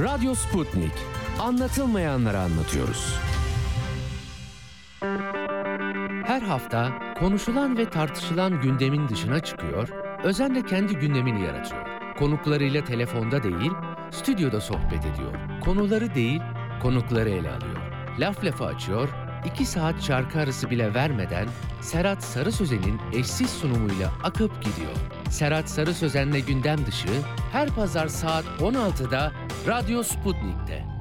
Radyo Sputnik. Anlatılmayanları anlatıyoruz. Her hafta konuşulan ve tartışılan gündemin dışına çıkıyor, özenle kendi gündemini yaratıyor. Konuklarıyla telefonda değil, stüdyoda sohbet ediyor. Konuları değil, konukları ele alıyor. Laf lafa açıyor, iki saat şarkı arası bile vermeden Serhat Sarı Sözen'in eşsiz sunumuyla akıp gidiyor. Serhat Sarı Sözen'le gündem dışı her pazar saat 16'da Radyo Sputnik'te.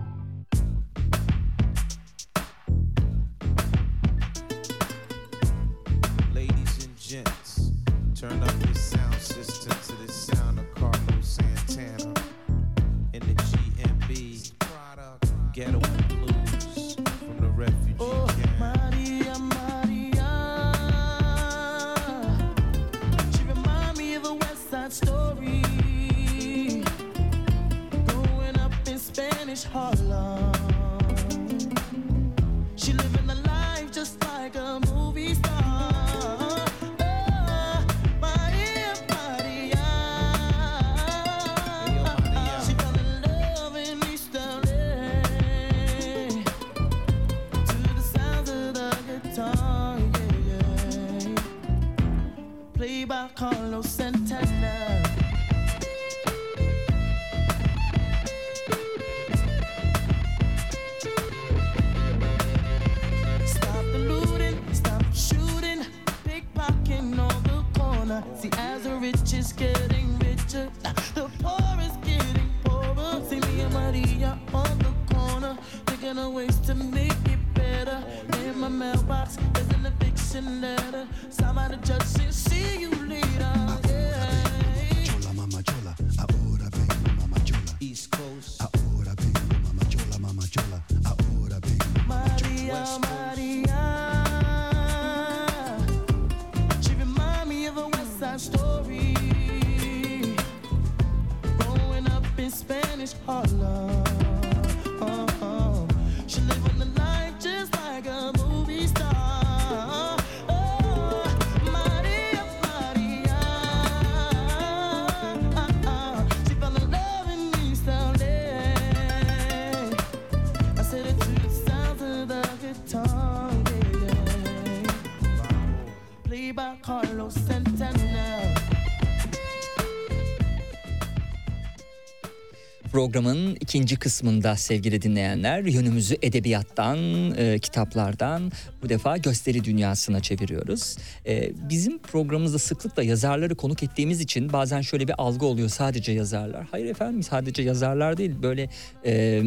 Programın ikinci kısmında sevgili dinleyenler yönümüzü edebiyattan, e, kitaplardan bu defa gösteri dünyasına çeviriyoruz. E, bizim programımızda sıklıkla yazarları konuk ettiğimiz için bazen şöyle bir algı oluyor sadece yazarlar. Hayır efendim sadece yazarlar değil böyle e,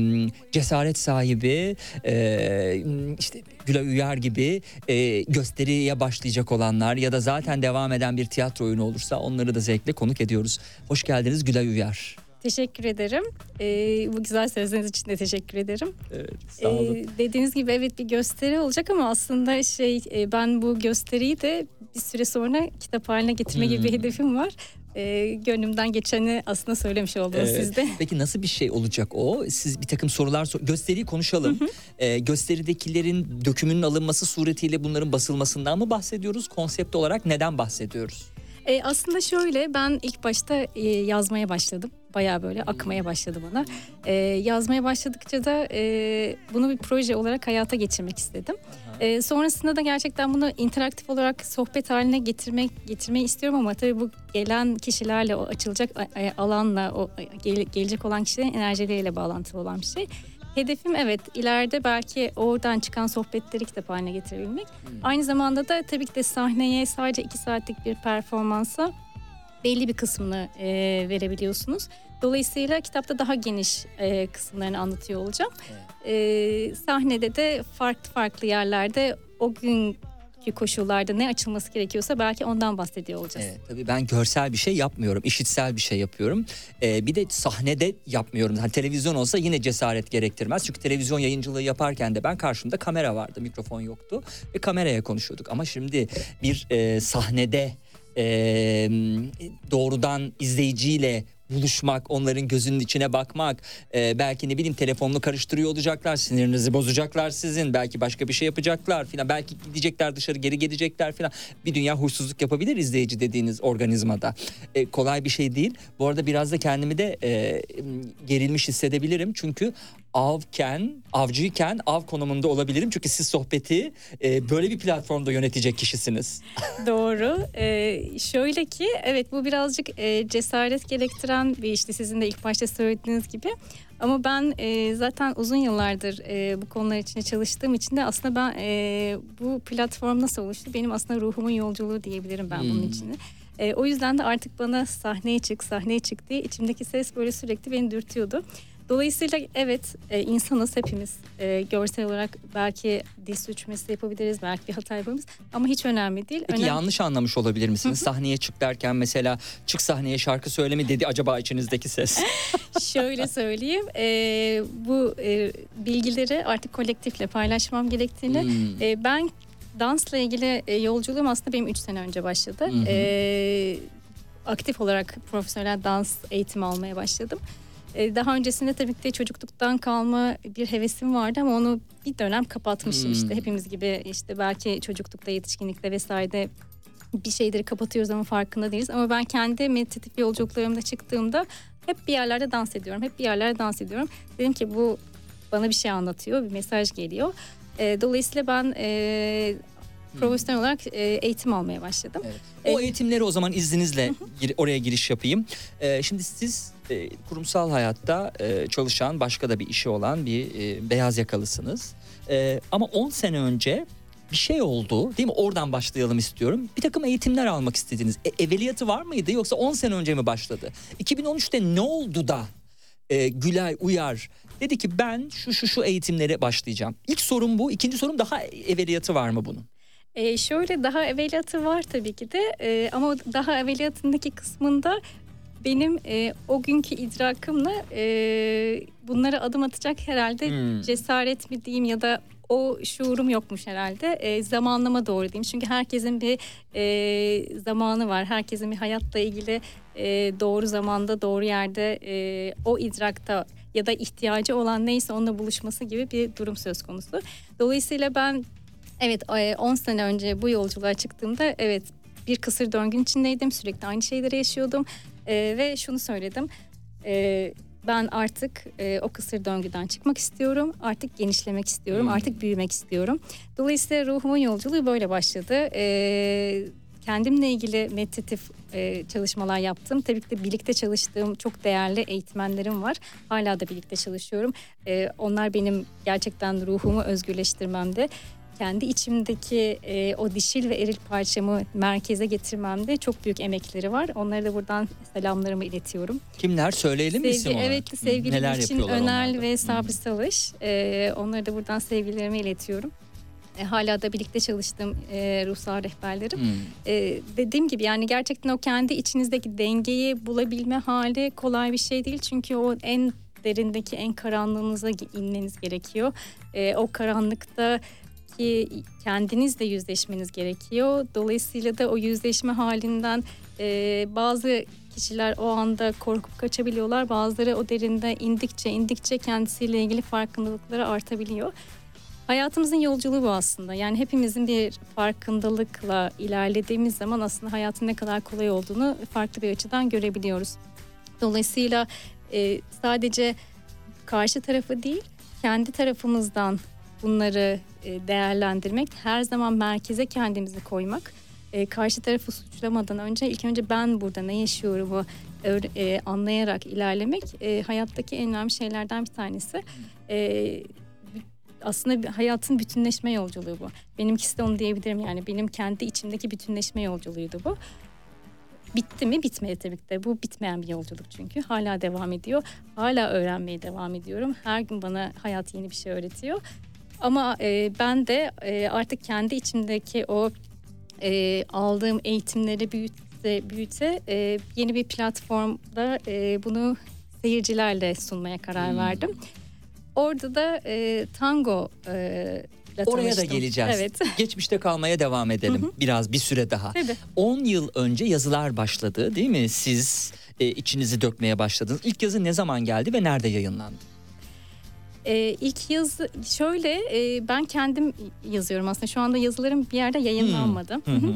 cesaret sahibi e, işte Gülay Uyar gibi e, gösteriye başlayacak olanlar ya da zaten devam eden bir tiyatro oyunu olursa onları da zevkle konuk ediyoruz. Hoş geldiniz Gülay Uyar. Teşekkür ederim. Ee, bu güzel sözleriniz için de teşekkür ederim. Evet, sağ olun. Ee, dediğiniz gibi evet bir gösteri olacak ama aslında şey e, ben bu gösteriyi de bir süre sonra kitap haline getirme gibi bir Hmm. hedefim var. Ee, gönlümden geçeni aslında söylemiş oldunuz Evet. siz de. Peki nasıl bir şey olacak o? Siz bir takım sorular sor- gösteriyi konuşalım. Ee, gösteridekilerin dökümünün alınması suretiyle bunların basılmasından mı bahsediyoruz? Konsept olarak neden bahsediyoruz? Ee, aslında şöyle ben ilk başta e, yazmaya başladım. Bayağı böyle akmaya başladı bana. Ee, yazmaya başladıkça da e, bunu bir proje olarak hayata geçirmek istedim. Ee, sonrasında da gerçekten bunu interaktif olarak sohbet haline getirmek getirmeyi istiyorum ama tabii bu gelen kişilerle o açılacak a- alanla o gele- gelecek olan kişilerin enerjileriyle bağlantılı olan bir şey. Hedefim evet ileride belki oradan çıkan sohbetleri kitap haline getirebilmek. Aynı zamanda da tabii ki de sahneye sadece iki saatlik bir performansa belli bir kısmını e, verebiliyorsunuz. Dolayısıyla kitapta daha geniş e, kısımlarını anlatıyor olacağım. E, sahnede de farklı farklı yerlerde o gün koşullarda ne açılması gerekiyorsa belki ondan bahsediyor olacağız. Evet, tabii ben görsel bir şey yapmıyorum, işitsel bir şey yapıyorum. Ee, bir de sahnede yapmıyorum. Hani televizyon olsa yine cesaret gerektirmez. Çünkü televizyon yayıncılığı yaparken de ben karşımda kamera vardı, mikrofon yoktu ve kameraya konuşuyorduk. Ama şimdi bir e, sahnede e, doğrudan izleyiciyle buluşmak, onların gözünün içine bakmak, e, belki ne bileyim telefonunu karıştırıyor olacaklar, sinirinizi bozacaklar sizin, belki başka bir şey yapacaklar filan, belki gidecekler dışarı geri gelecekler filan. Bir dünya huysuzluk yapabilir izleyici dediğiniz organizmada. E, kolay bir şey değil. Bu arada biraz da kendimi de e, gerilmiş hissedebilirim çünkü avken, avcıyken av konumunda olabilirim. Çünkü siz sohbeti e, böyle bir platformda yönetecek kişisiniz. Doğru. Ee, şöyle ki evet bu birazcık e, cesaret gerektiren bir işti sizin de ilk başta söylediğiniz gibi. Ama ben e, zaten uzun yıllardır e, bu konular içinde çalıştığım için de aslında ben e, bu platform nasıl oluştu? Benim aslında ruhumun yolculuğu diyebilirim ben bunun Hmm. için. E, o yüzden de artık bana sahneye çık, sahneye çık diye içimdeki ses böyle sürekli beni dürtüyordu. Dolayısıyla evet e, insanız hepimiz e, görsel olarak belki dil sürçmesi yapabiliriz belki bir hata yapabiliriz ama hiç önemli değil. Peki Önem- yanlış anlamış olabilir misiniz? sahneye çık derken mesela çık sahneye şarkı söyle mi dedi acaba içinizdeki ses? Şöyle söyleyeyim e, bu e, bilgileri artık kolektifle paylaşmam gerektiğini Hmm. e, ben dansla ilgili e, yolculuğum aslında benim 3 sene önce başladı. Hı hı. E, aktif olarak profesyonel dans eğitimi almaya başladım. E, daha öncesinde tabii ki çocukluktan kalma bir hevesim vardı ama onu bir dönem kapatmışım Hmm. işte hepimiz gibi işte belki çocuklukta yetişkinlikte vesairede bir şeyleri kapatıyoruz ama farkında değiliz. Ama ben kendi meditatif yolculuklarımda çıktığımda hep bir yerlerde dans ediyorum. Hep bir yerlerde dans ediyorum. Dedim ki bu bana bir şey anlatıyor, bir mesaj geliyor. E, dolayısıyla ben e, profesyonel olarak e, eğitim almaya başladım. Evet. O Evet. eğitimleri o zaman izninizle gir- oraya giriş yapayım. Ee, şimdi siz e, kurumsal hayatta e, çalışan başka da bir işi olan bir e, beyaz yakalısınız. E, ama 10 sene önce bir şey oldu değil mi? Oradan başlayalım istiyorum. Bir takım eğitimler almak istediniz. E, evveliyatı var mıydı yoksa 10 sene önce mi başladı? 2013'te ne oldu da e, Gülay Uyar dedi ki ben şu şu şu eğitimlere başlayacağım. İlk sorum bu. İkinci sorum daha evveliyatı var mı bunun? E, şöyle daha evveliyatı var tabii ki de e, ama daha evveliyatındaki kısmında benim e, o günkü idrakımla e, bunlara adım atacak herhalde Hmm. cesaret mi diyeyim ya da o şuurum yokmuş herhalde. E, zamanlama doğru diyeyim. Çünkü herkesin bir e, zamanı var. Herkesin bir hayatla ilgili e, doğru zamanda, doğru yerde e, o idrakta ya da ihtiyacı olan neyse onunla buluşması gibi bir durum söz konusu. Dolayısıyla ben evet e, 10 sene önce bu yolculuğa çıktığımda evet bir kısır döngün içindeydim. Sürekli aynı şeyleri yaşıyordum. E, ve şunu söyledim. E, ben artık e, o kısır döngüden çıkmak istiyorum. Artık genişlemek istiyorum. Hmm. Artık büyümek istiyorum. Dolayısıyla ruhumun yolculuğu böyle başladı. E, kendimle ilgili meditatif e, çalışmalar yaptım. Tabii ki de birlikte çalıştığım çok değerli eğitmenlerim var. Hala da birlikte çalışıyorum. E, onlar benim gerçekten ruhumu özgürleştirmemde kendi içimdeki e, o dişil ve eril parçamı merkeze getirmemde çok büyük emekleri var. Onlara da buradan selamlarımı iletiyorum. Kimler söyleyelim mi isim olarak? evet sevgili Neler için Önel ve Sabri Salış. E, onlara da buradan sevgilerimi iletiyorum. E, hala da birlikte çalıştığım e, ruhsal rehberlerim. Hmm. E, dediğim gibi yani gerçekten o kendi içinizdeki dengeyi bulabilme hali kolay bir şey değil. Çünkü o en derindeki en karanlığınıza inmeniz gerekiyor. E, o karanlıkta ki kendinizle yüzleşmeniz gerekiyor. Dolayısıyla da o yüzleşme halinden e, bazı kişiler o anda korkup kaçabiliyorlar. Bazıları o derinde indikçe indikçe kendisiyle ilgili farkındalıkları artabiliyor. Hayatımızın yolculuğu bu aslında. Yani hepimizin bir farkındalıkla ilerlediğimiz zaman aslında hayatın ne kadar kolay olduğunu farklı bir açıdan görebiliyoruz. Dolayısıyla e, sadece karşı tarafı değil, kendi tarafımızdan bunları e, değerlendirmek, her zaman merkeze kendimizi koymak, e, karşı tarafı suçlamadan önce ilk önce ben burada ne yaşıyorumu e, anlayarak ilerlemek e, hayattaki en önemli şeylerden bir tanesi. Aslında hayatın bütünleşme yolculuğu bu. Benimkisi de onu diyebilirim yani benim kendi içimdeki bütünleşme yolculuğuydu bu. Bitti mi? Bitmedi tabii ki de. Bu bitmeyen bir yolculuk çünkü. Hala devam ediyor. Hala öğrenmeye devam ediyorum. Her gün bana hayat yeni bir şey öğretiyor. Ama e, ben de e, artık kendi içimdeki o e, aldığım eğitimleri büyüte büyüte e, yeni bir platformda e, bunu seyircilerle sunmaya karar Hmm. verdim. Orada da e, tango e, Oraya da geleceğiz. Evet. Geçmişte kalmaya devam edelim. Biraz bir süre daha. Tabii. 10 yıl önce yazılar başladı değil mi? Siz e, içinizi dökmeye başladınız. İlk yazı ne zaman geldi ve nerede yayınlandı? Ee, ilk yazı şöyle e, ben kendim yazıyorum aslında şu anda yazılarım bir yerde yayınlanmadı. Hı hı.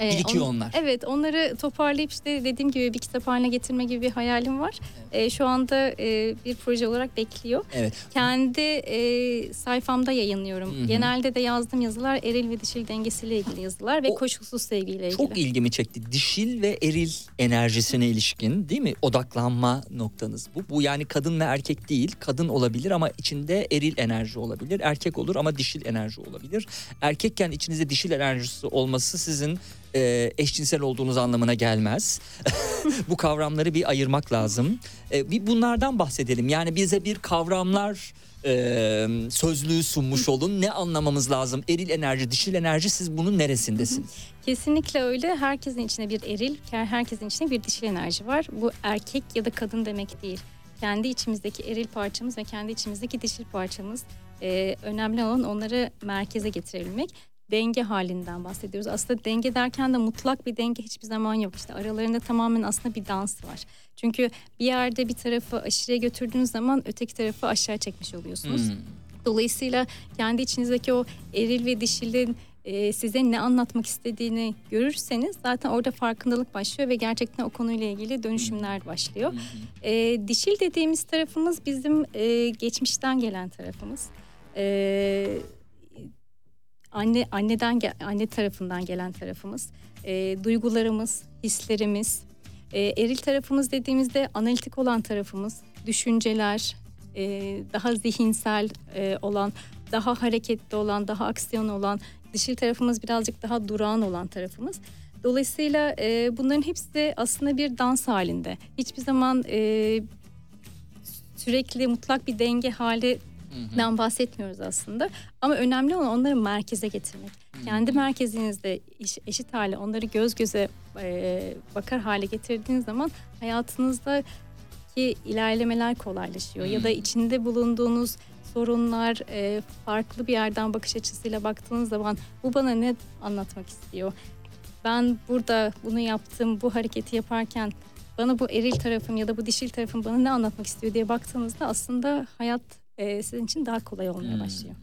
Ee, Birikiyor on- onlar. Evet onları toparlayıp işte dediğim gibi bir kitap haline getirme gibi bir hayalim var. Ee, şu anda e, bir proje olarak bekliyor. Evet. Kendi e, sayfamda yayınlıyorum. Hı hı. Genelde de yazdığım yazılar eril ve dişil dengesiyle ilgili yazılar ve O- koşulsuz sevgiyle ilgili. Çok ilgimi çekti. Dişil ve eril enerjisine ilişkin değil mi? Odaklanma noktanız bu. Bu yani kadın ve erkek değil. Kadın olabilir ama içinde eril enerji olabilir. Erkek olur ama dişil enerji olabilir. Erkekken içinizde dişil enerjisi olması sizin e, eşcinsel olduğunuz anlamına gelmez. bu kavramları bir ayırmak lazım. E, bir bunlardan bahsedelim. Yani bize bir kavramlar e, sözlüğü sunmuş olun. Ne anlamamız lazım? Eril enerji, dişil enerji siz bunun neresindesiniz? Kesinlikle öyle. Herkesin içinde bir eril, herkesin içinde bir dişil enerji var. Bu erkek ya da kadın demek değil. Kendi içimizdeki eril parçamız ve kendi içimizdeki dişil parçamız. Ee, önemli olan onları merkeze getirebilmek. Denge halinden bahsediyoruz. Aslında denge derken de mutlak bir denge hiçbir zaman yok. İşte aralarında tamamen aslında bir dans var. Çünkü bir yerde bir tarafı aşırıya götürdüğünüz zaman öteki tarafı aşağı çekmiş oluyorsunuz. Hmm. Dolayısıyla kendi içinizdeki o eril ve dişilin e, size ne anlatmak istediğini görürseniz zaten orada farkındalık başlıyor ve gerçekten o konuyla ilgili dönüşümler başlıyor. E, dişil dediğimiz tarafımız bizim e, geçmişten gelen tarafımız. E, anne anneden anne tarafından gelen tarafımız, E, duygularımız, hislerimiz. E, eril tarafımız dediğimizde analitik olan tarafımız, düşünceler, e, daha zihinsel e, olan, daha hareketli olan, daha aksiyon olan, dişil tarafımız birazcık daha durağan olan tarafımız. Dolayısıyla e, bunların hepsi aslında bir dans halinde. Hiçbir zaman e, sürekli mutlak bir denge halinden bahsetmiyoruz aslında. Ama önemli olan onları merkeze getirmek. Kendi merkezinizde eş- eşit hale onları göz göze e, bakar hale getirdiğiniz zaman hayatınızdaki ilerlemeler kolaylaşıyor. Ya da içinde bulunduğunuz sorunlar e, farklı bir yerden bakış açısıyla baktığınız zaman bu bana ne anlatmak istiyor? Ben burada bunu yaptım, bu hareketi yaparken bana bu eril tarafım ya da bu dişil tarafım bana ne anlatmak istiyor diye baktığınızda aslında hayat e, sizin için daha kolay olmaya Hmm. başlıyor.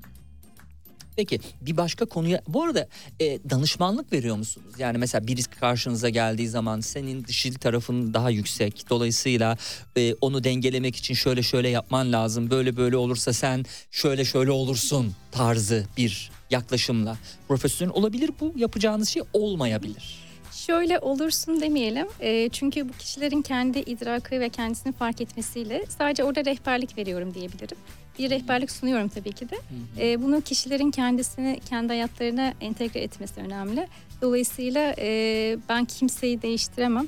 Peki bir başka konuya bu arada e, danışmanlık veriyor musunuz? Yani mesela birisi karşınıza geldiği zaman senin dişil tarafın daha yüksek. Dolayısıyla e, onu dengelemek için şöyle şöyle yapman lazım. Böyle böyle olursa sen şöyle şöyle olursun tarzı bir yaklaşımla. Profesyonel olabilir bu yapacağınız şey olmayabilir. Şöyle olursun demeyelim. E, çünkü bu kişilerin kendi idrakı ve kendisini fark etmesiyle sadece orada rehberlik veriyorum diyebilirim. Bir rehberlik sunuyorum tabii ki de. E, bunu kişilerin kendisini kendi hayatlarına entegre etmesi önemli. Dolayısıyla e, ben kimseyi değiştiremem.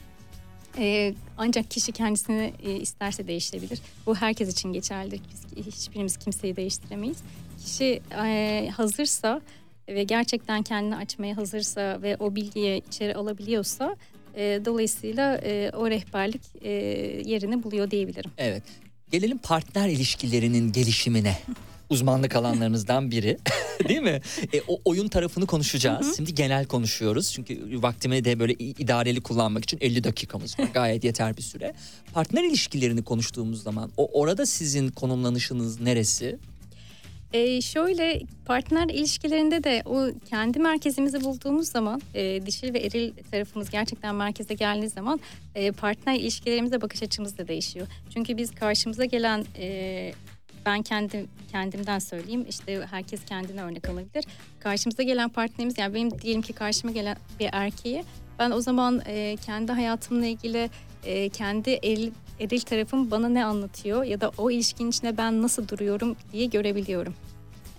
E, ancak kişi kendisini e, isterse değiştirebilir. Bu herkes için geçerlidir. Biz hiçbirimiz kimseyi değiştiremeyiz. Kişi e, hazırsa ve gerçekten kendini açmaya hazırsa ve o bilgiyi içeri alabiliyorsa e, dolayısıyla e, o rehberlik e, yerini buluyor diyebilirim. Evet. Gelelim partner ilişkilerinin gelişimine. Uzmanlık alanlarınızdan biri. Değil mi? E, o oyun tarafını konuşacağız. Şimdi genel konuşuyoruz. Çünkü vaktimi de böyle idareli kullanmak için 50 dakikamız var. Gayet yeter bir süre. Partner ilişkilerini konuştuğumuz zaman o orada sizin konumlanışınız neresi? E, şöyle partner ilişkilerinde de o kendi merkezimizi bulduğumuz zaman e, dişil ve eril tarafımız gerçekten merkeze geldiği zaman e, partner ilişkilerimize bakış açımız da değişiyor. Çünkü biz karşımıza gelen e, ben kendim kendimden söyleyeyim işte herkes kendine örnek alabilir. Karşımıza gelen partnerimiz yani benim diyelim ki karşıma gelen bir erkeği ben o zaman e, kendi hayatımla ilgili e, kendi eril, eril tarafım bana ne anlatıyor ya da o ilişkinin içinde ben nasıl duruyorum diye görebiliyorum.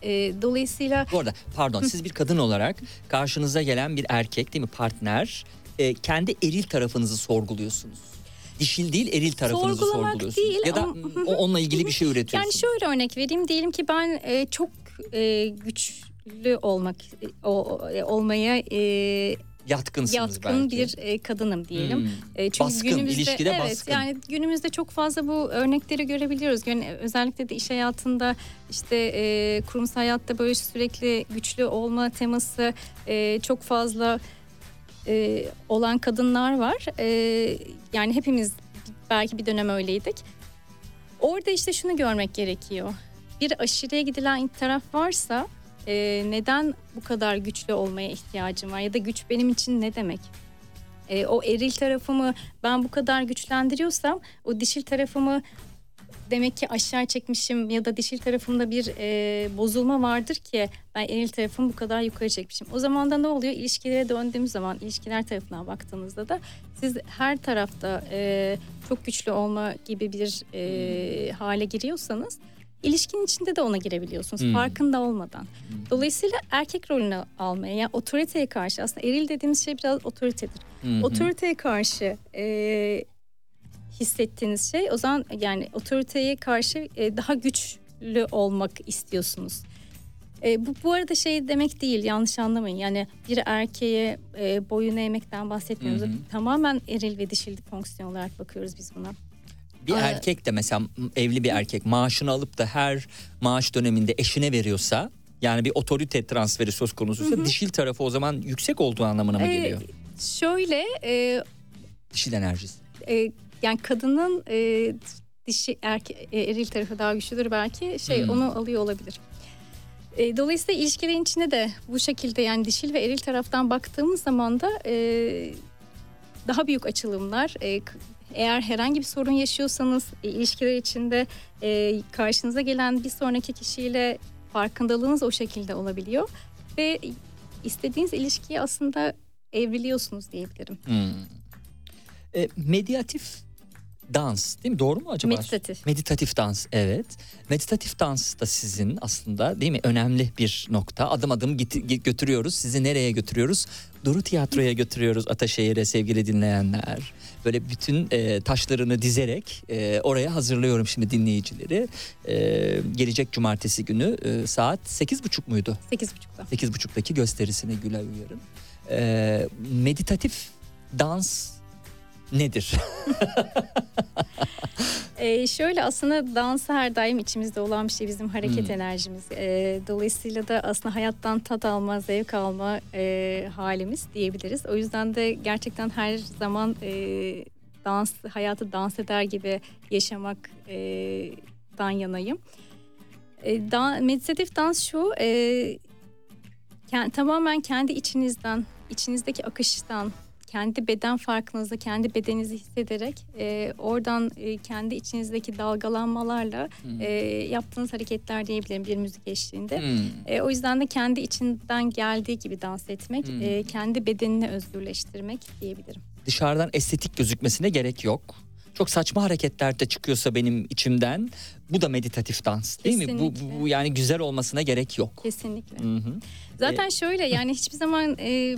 E, dolayısıyla Bu arada pardon siz bir kadın olarak karşınıza gelen bir erkek değil mi partner e, kendi eril tarafınızı sorguluyorsunuz. Dişil değil eril tarafınızı Sorgulamak sorguluyorsunuz. değil ya da ama- onunla ilgili bir şey Yani üretiyorsunuz. şöyle örnek vereyim. Diyelim ki ben e, çok e, güçlü olmak e, o, e, olmaya e, Yatkınsınız yatkın belki. bir e, kadınım diyelim. Hmm. E, çünkü Baskın, günümüzde ilişkide evet baskın. yani günümüzde çok fazla bu örnekleri görebiliyoruz. Yani özellikle de iş hayatında işte e, kurumsal hayatta böyle sürekli güçlü olma teması e, çok fazla e, olan kadınlar var. E, yani hepimiz belki bir dönem öyleydik. Orada işte şunu görmek gerekiyor. Bir aşırıya gidilen taraf varsa e, neden bu kadar güçlü olmaya ihtiyacım var ya da güç benim için ne demek? E, o eril tarafımı ben bu kadar güçlendiriyorsam o dişil tarafımı demek ki aşağı çekmişim ya da dişil tarafımda bir e, bozulma vardır ki ben eril tarafımı bu kadar yukarı çekmişim. O zaman da ne oluyor? İlişkilere döndüğümüz zaman ilişkiler tarafından baktığınızda da siz her tarafta e, çok güçlü olma gibi bir e, hale giriyorsanız ilişkinin içinde de ona girebiliyorsunuz Hmm. farkında olmadan. Dolayısıyla erkek rolünü almaya yani otoriteye karşı aslında eril dediğimiz şey biraz otoritedir. Hı. Otoriteye karşı e, hissettiğiniz şey o zaman yani otoriteye karşı e, daha güçlü olmak istiyorsunuz. E, bu, bu arada şey demek değil yanlış anlamayın yani bir erkeğe e, boyun eğmekten bahsetmiyoruz. Hı hı. Tamamen eril ve dişil fonksiyon olarak bakıyoruz biz buna. Bir Aa. erkek de mesela evli bir erkek maaşını alıp da her maaş döneminde eşine veriyorsa yani bir otorite transferi söz konusuysa dişil tarafı o zaman yüksek olduğu anlamına mı E, geliyor? şöyle e, Dişil enerjisi. e, yani kadının e, dişi erke, e, eril tarafı daha güçlüdür belki şey Hmm. onu alıyor olabilir. E, dolayısıyla ilişkilerin içine de bu şekilde yani dişil ve eril taraftan baktığımız zaman da e, daha büyük açılımlar e, eğer herhangi bir sorun yaşıyorsanız e, ilişkiler içinde e, karşınıza gelen bir sonraki kişiyle farkındalığınız o şekilde olabiliyor ve istediğiniz ilişkiyi aslında evriliyorsunuz diyebilirim. Hmm. E, medyatif dans değil mi? Doğru mu acaba? Meditatif. Meditatif dans evet. Meditatif dans da sizin aslında değil mi? Önemli bir nokta. Adım adım git, git- götürüyoruz. Sizi nereye götürüyoruz? Duru Tiyatro'ya götürüyoruz Ataşehir'e sevgili dinleyenler. Böyle bütün e, taşlarını dizerek e, oraya hazırlıyorum şimdi dinleyicileri. E, gelecek cumartesi günü e, saat 8.30 muydu? 8.30'da. 8.30'daki gösterisine Gülay Uyar'ın. E, meditatif dans nedir? Ee, şöyle aslında dans her daim içimizde olan bir şey bizim hareket Hmm. enerjimiz. Ee, dolayısıyla da aslında hayattan tat alma, zevk alma e, halimiz diyebiliriz. O yüzden de gerçekten her zaman e, dans hayatı dans eder gibi yaşamak e, dan yanayım. E, da, meditatif dans şu e, ken- tamamen kendi içinizden, içinizdeki akıştan, kendi beden farkınızda, kendi bedeninizi hissederek e, oradan e, kendi içinizdeki dalgalanmalarla e, yaptığınız hareketler diyebilirim bir müzik eşliğinde. Hmm. E, o yüzden de kendi içinden geldiği gibi dans etmek, Hmm. e, kendi bedenini özgürleştirmek diyebilirim. dışarıdan estetik gözükmesine gerek yok. Çok saçma hareketler de çıkıyorsa benim içimden bu da meditatif dans değil mi? Bu, Kesinlikle. bu, yani güzel olmasına gerek yok. Kesinlikle. Hı hı. Zaten şöyle yani hiçbir zaman e,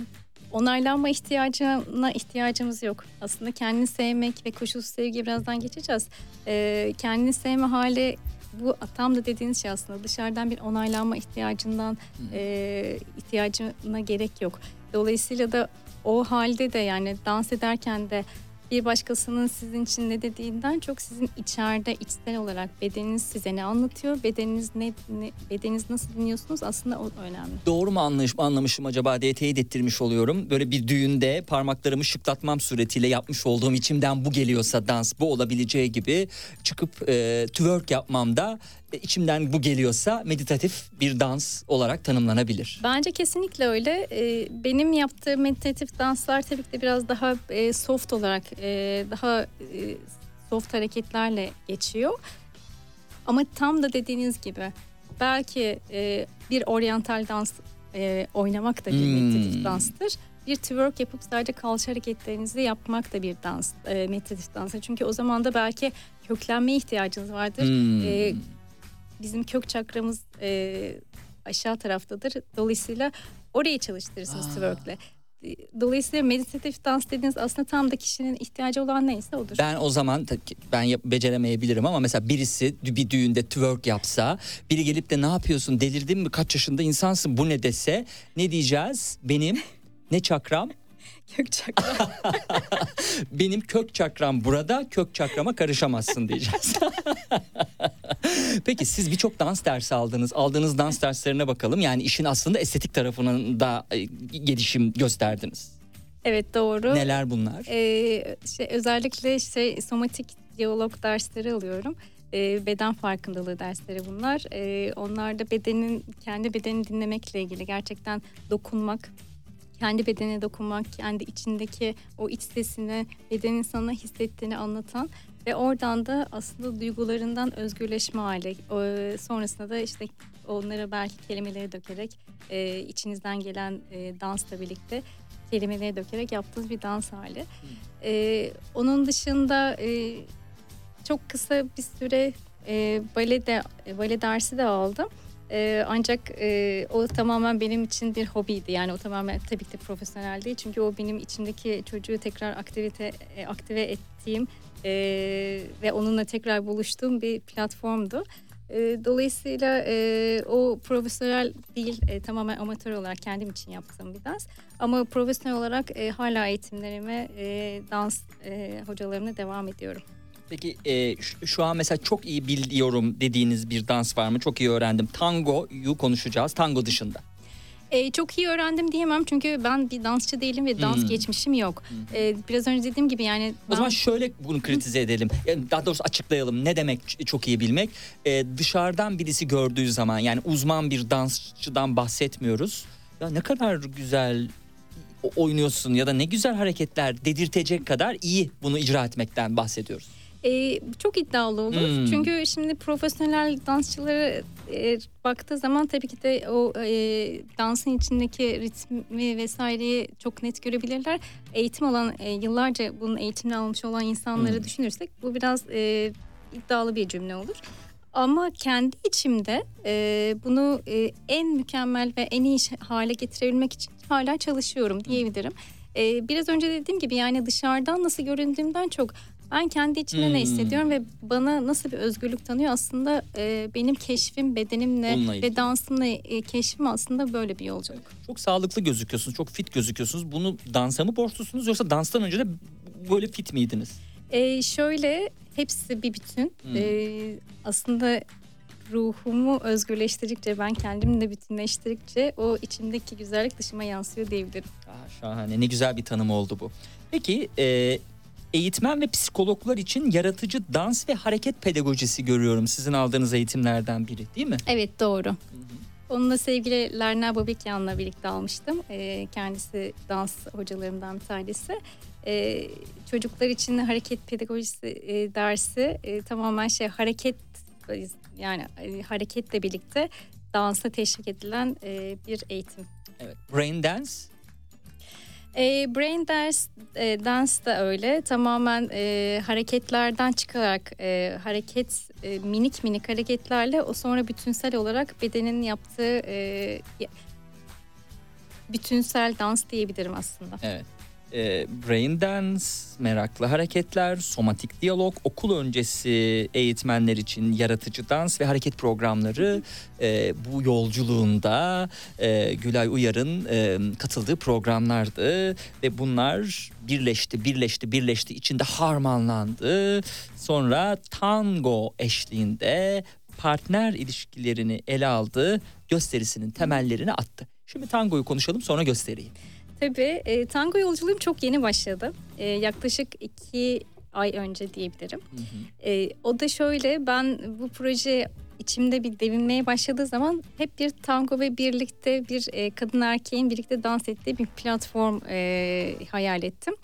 onaylanma ihtiyacına ihtiyacımız yok. Aslında kendini sevmek ve koşulsuz sevgiye birazdan geçeceğiz. E, kendini sevme hali bu tam da dediğiniz şey aslında dışarıdan bir onaylanma ihtiyacından e, ihtiyacına gerek yok. Dolayısıyla da o halde de yani dans ederken de bir başkasının sizin için ne dediğinden çok sizin içeride içsel olarak bedeniniz size ne anlatıyor, bedeniniz ne, ne bedeniniz nasıl dinliyorsunuz aslında o önemli. Doğru mu anlamış, anlamışım acaba diye teyit ettirmiş oluyorum. Böyle bir düğünde parmaklarımı şıklatmam suretiyle yapmış olduğum içimden bu geliyorsa dans bu olabileceği gibi çıkıp e, twerk yapmamda içimden bu geliyorsa meditatif bir dans olarak tanımlanabilir. Bence kesinlikle öyle. Ee, benim yaptığım meditatif danslar tabii ki de biraz daha e, soft olarak, e, daha e, soft hareketlerle geçiyor. Ama tam da dediğiniz gibi belki e, bir oryantal dans e, oynamak da bir Hmm. meditatif danstır. Bir twerk yapıp sadece kalça hareketlerinizi yapmak da bir dans, e, meditatif danstır. Çünkü o zaman da belki köklenmeye ihtiyacınız vardır. Hmm. E, bizim kök çakramız e, aşağı taraftadır. Dolayısıyla orayı çalıştırırsınız Aa. twerk'le. dolayısıyla meditatif dans dediğiniz aslında tam da kişinin ihtiyacı olan neyse odur. Ben o zaman ben yap- beceremeyebilirim ama mesela birisi bir düğünde twerk yapsa biri gelip de ne yapıyorsun delirdin mi kaç yaşında insansın bu ne dese ne diyeceğiz benim ne çakram Kök çakra. benim kök çakram burada kök çakrama karışamazsın diyeceğiz. Peki siz birçok dans dersi aldınız. Aldığınız dans derslerine bakalım. Yani işin aslında estetik tarafının da e, gelişim gösterdiniz. evet doğru. Neler bunlar? Ee, şey, özellikle şey somatik diyalog dersleri alıyorum. Ee, beden farkındalığı dersleri bunlar. Ee, onlar da bedenin kendi bedenini dinlemekle ilgili gerçekten dokunmak, kendi bedenine dokunmak, kendi içindeki o iç sesini bedenin sana hissettiğini anlatan ve oradan da aslında duygularından özgürleşme hali. Sonrasında da işte onlara belki kelimeleri dökerek e, içinizden gelen e, dansla birlikte kelimeleri dökerek yaptığınız bir dans hali. Ee, onun dışında e, çok kısa bir süre e, bale de bale dersi de aldım. E, ancak e, o tamamen benim için bir hobiydi. Yani o tamamen tabii ki de profesyonel değil. Çünkü o benim içimdeki çocuğu tekrar aktivite e, aktive ettiğim e, ve onunla tekrar buluştuğum bir platformdu. E, dolayısıyla e, o profesyonel değil e, tamamen amatör olarak kendim için yaptığım bir dans. Ama profesyonel olarak e, hala eğitimlerime e, dans e, hocalarımla devam ediyorum. Peki e, şu, şu an mesela çok iyi biliyorum dediğiniz bir dans var mı? Çok iyi öğrendim. Tango'yu konuşacağız. Tango dışında. E, çok iyi öğrendim diyemem çünkü ben bir dansçı değilim ve dans Hmm. geçmişim yok. E, biraz önce dediğim gibi yani O ben- zaman şöyle bunu kritize edelim. Yani Daha doğrusu açıklayalım. Ne demek çok iyi bilmek? E, dışarıdan birisi gördüğü zaman yani uzman bir dansçıdan bahsetmiyoruz. Ya ne kadar güzel o- oynuyorsun ya da ne güzel hareketler dedirtecek kadar iyi bunu icra etmekten bahsediyoruz. E, çok iddialı olur. Hmm. Çünkü şimdi profesyonel dansçılara e, baktığı zaman tabii ki de o e, dansın içindeki ritmi vesaireyi çok net görebilirler. Eğitim alan e, yıllarca bunun eğitimini almış olan insanları Hmm. düşünürsek bu biraz e, iddialı bir cümle olur. Ama kendi içimde e, bunu e, en mükemmel ve en iyi hale getirebilmek için hala çalışıyorum diyebilirim. E, biraz önce dediğim gibi yani dışarıdan nasıl göründüğümden çok ben kendi içimde Hmm. ne hissediyorum ve bana nasıl bir özgürlük tanıyor aslında e, benim keşfim bedenimle ve dansımla e, keşfim aslında böyle bir yolculuk. Çok sağlıklı gözüküyorsunuz, çok fit gözüküyorsunuz. Bunu dansa mı borçlusunuz yoksa danstan önce de böyle fit miydiniz? E, şöyle hepsi bir bütün. Hmm. E, aslında ruhumu özgürleştirdikçe ben kendimi de bütünleştirdikçe o içimdeki güzellik dışıma yansıyor diyebilirim. Aa, şahane ne güzel bir tanım oldu bu. Peki e, eğitmen ve psikologlar için yaratıcı dans ve hareket pedagojisi görüyorum sizin aldığınız eğitimlerden biri değil mi? Evet doğru. Onunla sevgili Lerna Babikyan'la birlikte almıştım. Ee, kendisi dans hocalarımdan bir tanesi. Ee, çocuklar için hareket pedagojisi e, dersi e, tamamen şey hareket yani e, hareketle birlikte dansa teşvik edilen e, bir eğitim. Evet. Brain dance. E, brain dance, e, dance da öyle. Tamamen e, hareketlerden çıkarak e, hareket e, minik minik hareketlerle o sonra bütünsel olarak bedenin yaptığı e, bütünsel dans diyebilirim aslında. Evet. E, brain dance, meraklı hareketler, somatik diyalog, okul öncesi eğitmenler için yaratıcı dans ve hareket programları e, bu yolculuğunda e, Gülay Uyar'ın e, katıldığı programlardı ve bunlar birleşti, birleşti, birleşti, içinde harmanlandı. Sonra tango eşliğinde partner ilişkilerini ele aldı, gösterisinin temellerini attı. Şimdi tangoyu konuşalım sonra gösteriyi. Tabii e, tango yolculuğum çok yeni başladı. E, yaklaşık iki ay önce diyebilirim. E, o da şöyle ben bu proje içimde bir devinmeye başladığı zaman hep bir tango ve birlikte bir e, kadın erkeğin birlikte dans ettiği bir platform e, hayal ettim.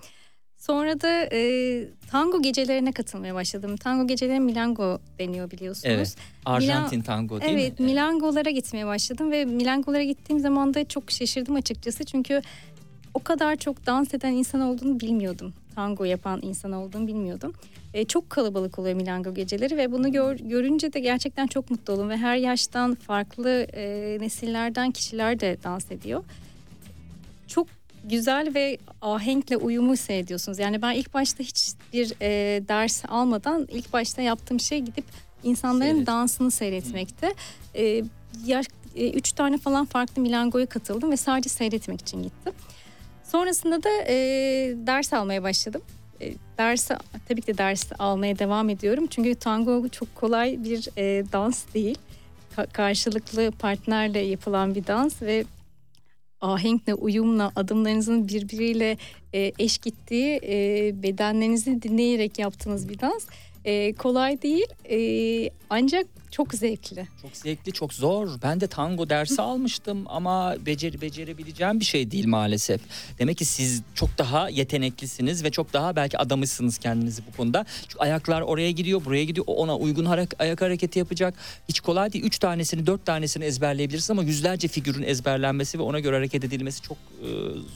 Sonra da e, tango gecelerine katılmaya başladım. Tango geceleri Milango deniyor biliyorsunuz. Evet. Arjantin tango değil evet, mi? Milangolara gitmeye başladım ve Milangolara gittiğim zaman da çok şaşırdım açıkçası. Çünkü o kadar çok dans eden insan olduğunu bilmiyordum. Tango yapan insan olduğunu bilmiyordum. E, çok kalabalık oluyor Milango geceleri ve bunu gör, görünce de gerçekten çok mutlu oldum. Ve her yaştan farklı e, nesillerden kişiler de dans ediyor. Çok güzel ve ahenkle uyumu seyrediyorsunuz. Yani ben ilk başta hiçbir e, ders almadan ilk başta yaptığım şey gidip insanların Seyret. dansını seyretmekti. E, yaş, e, üç tane falan farklı milangoya katıldım ve sadece seyretmek için gittim. Sonrasında da e, ders almaya başladım. E, ders tabii ki de ders almaya devam ediyorum. Çünkü tango çok kolay bir e, dans değil. Ka- karşılıklı partnerle yapılan bir dans ve ahenkle, uyumla, adımlarınızın birbiriyle e, eş gittiği, e, bedenlerinizi dinleyerek yaptığınız bir dans. E, kolay değil e, ancak çok zevkli. Çok zevkli, çok zor. Ben de tango dersi almıştım ama beceri becerebileceğim bir şey değil maalesef. Demek ki siz çok daha yeteneklisiniz ve çok daha belki adamışsınız kendinizi bu konuda. Çünkü ayaklar oraya gidiyor, buraya gidiyor. Ona uygun harek- ayak hareketi yapacak. Hiç kolay değil. Üç tanesini, dört tanesini ezberleyebilirsiniz ama yüzlerce figürün ezberlenmesi ve ona göre hareket edilmesi çok e,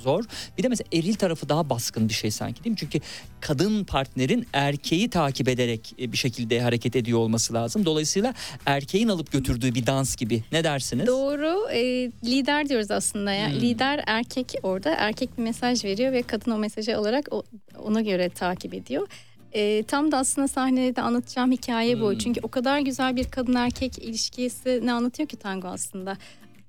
zor. Bir de mesela eril tarafı daha baskın bir şey sanki değil mi? Çünkü kadın partnerin erkeği takip ederek e, bir şekilde hareket ediyor olması lazım. Dolayısıyla erkeğin alıp götürdüğü bir dans gibi. Ne dersiniz? Doğru. e, lider diyoruz aslında. ya. Hmm. Lider erkek orada. Erkek bir mesaj veriyor ve kadın o mesajı alarak o- ona göre takip ediyor. E, tam da aslında sahnede de anlatacağım hikaye bu. Hmm. Çünkü o kadar güzel bir kadın erkek ilişkisi ne anlatıyor ki tango aslında.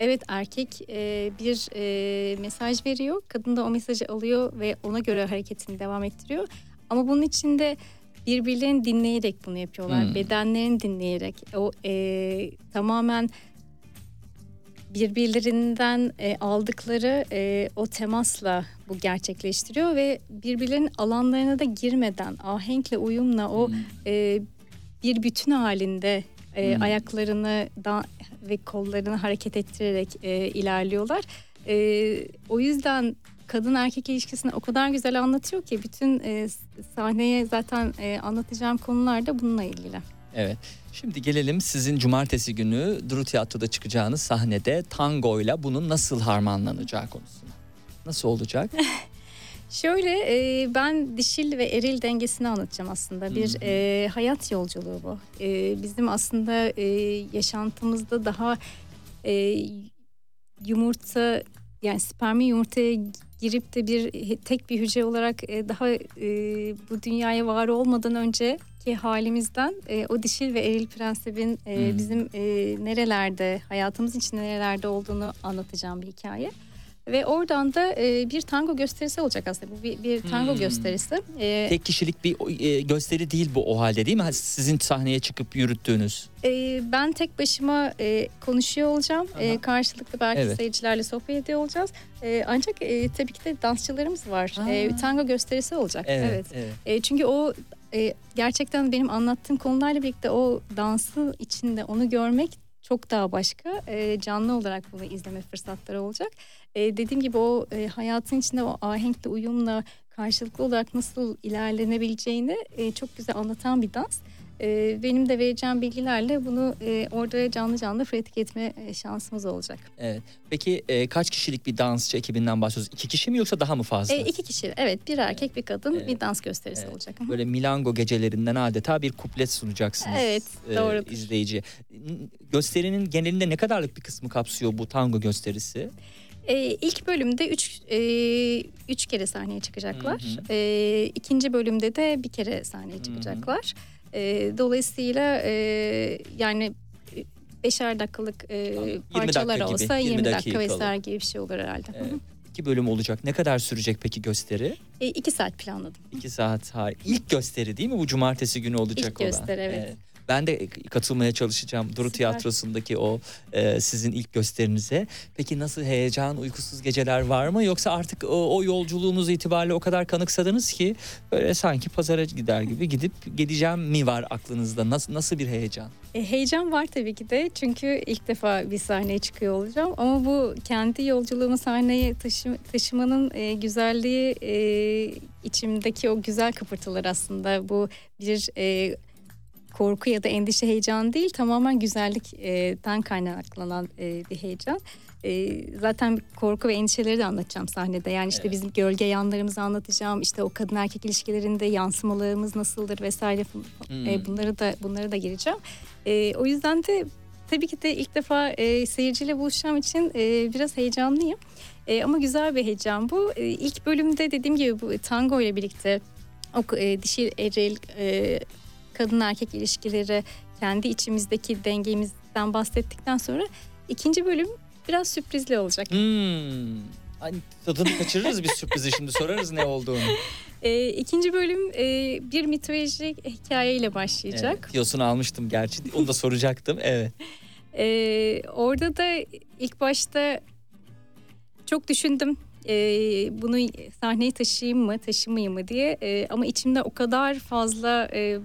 Evet erkek e, bir e, mesaj veriyor. Kadın da o mesajı alıyor ve ona göre hareketini devam ettiriyor. Ama bunun içinde birbirlerini dinleyerek bunu yapıyorlar. Hmm. Bedenlerini dinleyerek. O e, tamamen birbirlerinden e, aldıkları e, o temasla bu gerçekleştiriyor ve birbirlerinin alanlarına da girmeden ahenkle uyumla o Hmm. e, bir bütün halinde e, Hmm. ayaklarını da ve kollarını hareket ettirerek e, ilerliyorlar. E, o yüzden kadın erkek ilişkisini o kadar güzel anlatıyor ki bütün e, sahneye zaten e, anlatacağım konular da bununla ilgili. Evet. Şimdi gelelim sizin cumartesi günü Duru Tiyatro'da çıkacağınız sahnede tangoyla bunun nasıl harmanlanacağı konusuna. Nasıl olacak? Şöyle e, ben dişil ve eril dengesini anlatacağım aslında. Bir e, hayat yolculuğu bu. E, bizim aslında e, yaşantımızda daha e, yumurta yani spermi yumurtaya girip de bir tek bir hücre olarak e, daha e, bu dünyaya var olmadan önceki halimizden e, o dişil ve eril prensibin e, Hmm. bizim e, nerelerde hayatımız için nerelerde olduğunu anlatacağım bir hikaye. Ve oradan da e, bir tango gösterisi olacak aslında. Bu bir, bir tango Hmm. gösterisi. E, Tek kişilik bir e, gösteri değil bu o halde değil mi? Sizin sahneye çıkıp yürüttüğünüz. e, ben tek başıma e, konuşuyor olacağım. E, Aha. karşılıklı belki Evet. seyircilerle sohbet ediyor olacağız. E, ancak e, tabii ki de dansçılarımız var. Aa. E, tango gösterisi olacak. Evet. evet. E, çünkü o e, gerçekten benim anlattığım konularla birlikte o dansı içinde onu görmek çok daha başka. E, canlı olarak bunu izleme fırsatları olacak. E, dediğim gibi o e, hayatın içinde o ahenkle uyumla karşılıklı olarak nasıl ilerlenebileceğini e, çok güzel anlatan bir dans. E, benim de vereceğim bilgilerle bunu e, orada canlı canlı pratik etme e, şansımız olacak. evet. Peki e, kaç kişilik bir dansçı ekibinden bahsediyoruz? İki kişi mi yoksa daha mı fazla? E, iki kişi evet bir erkek bir kadın Evet. bir dans gösterisi Evet. olacak. Hı hı. Böyle milango gecelerinden adeta bir kuplet sunacaksınız Evet, e, doğrudur. izleyici. Gösterinin genelinde ne kadarlık bir kısmı kapsıyor bu tango gösterisi? Ee, ilk bölümde üç, e, üç kere sahneye çıkacaklar. Hı hı. Ee, ikinci bölümde de bir kere sahneye çıkacaklar. Ee, dolayısıyla e, yani e, beşer dakikalık e, Anladım. 20 parçalar dakika gibi, olsa 20 20, dakika dakikalık. vesaire gibi bir şey olur herhalde. Evet. İki bölüm olacak. Ne kadar sürecek peki gösteri? E, iki saat planladım. İki saat. Har İlk gösteri değil mi bu cumartesi günü olacak İlk olan? gösteri, evet. Ben de katılmaya çalışacağım Duru Süper. Tiyatrosu'ndaki o e, sizin ilk gösterinize. Peki nasıl heyecan, uykusuz geceler var mı? Yoksa artık o, o yolculuğunuz itibariyle o kadar kanıksadınız ki böyle sanki pazara gider gibi gidip gideceğim mi var aklınızda? Nasıl nasıl bir heyecan? E, heyecan var tabii ki de çünkü ilk defa bir sahneye çıkıyor olacağım. Ama bu kendi yolculuğumu sahneye taşı, taşımanın e, güzelliği e, içimdeki o güzel kıpırtılar aslında. Bu bir e, korku ya da endişe heyecan değil tamamen güzellikten kaynaklanan e, bir heyecan. E, zaten korku ve endişeleri de anlatacağım sahnede. Yani işte Evet. bizim gölge yanlarımızı anlatacağım. İşte o kadın erkek ilişkilerinde yansımalarımız nasıldır vesaire. Hmm. E, bunları da bunları da gireceğim. O yüzden de tabii ki de ilk defa e, seyirciyle buluşacağım için e, biraz heyecanlıyım. E, ama güzel bir heyecan bu. E, ilk bölümde dediğim gibi bu tango ile birlikte o e, dişil eril e, kadın erkek ilişkileri kendi içimizdeki dengemizden bahsettikten sonra ikinci bölüm biraz sürprizli olacak. Hmm. Hani tadını kaçırırız bir sürprizi şimdi sorarız ne olduğunu. E, ikinci bölüm e, bir mitolojik hikayeyle başlayacak. Evet, tiyosunu almıştım gerçi. Onu da soracaktım. Evet. Ee, orada da ilk başta çok düşündüm. Ee, bunu sahneye taşıyayım mı, taşımayayım mı diye. Ee, ama içimde o kadar fazla e,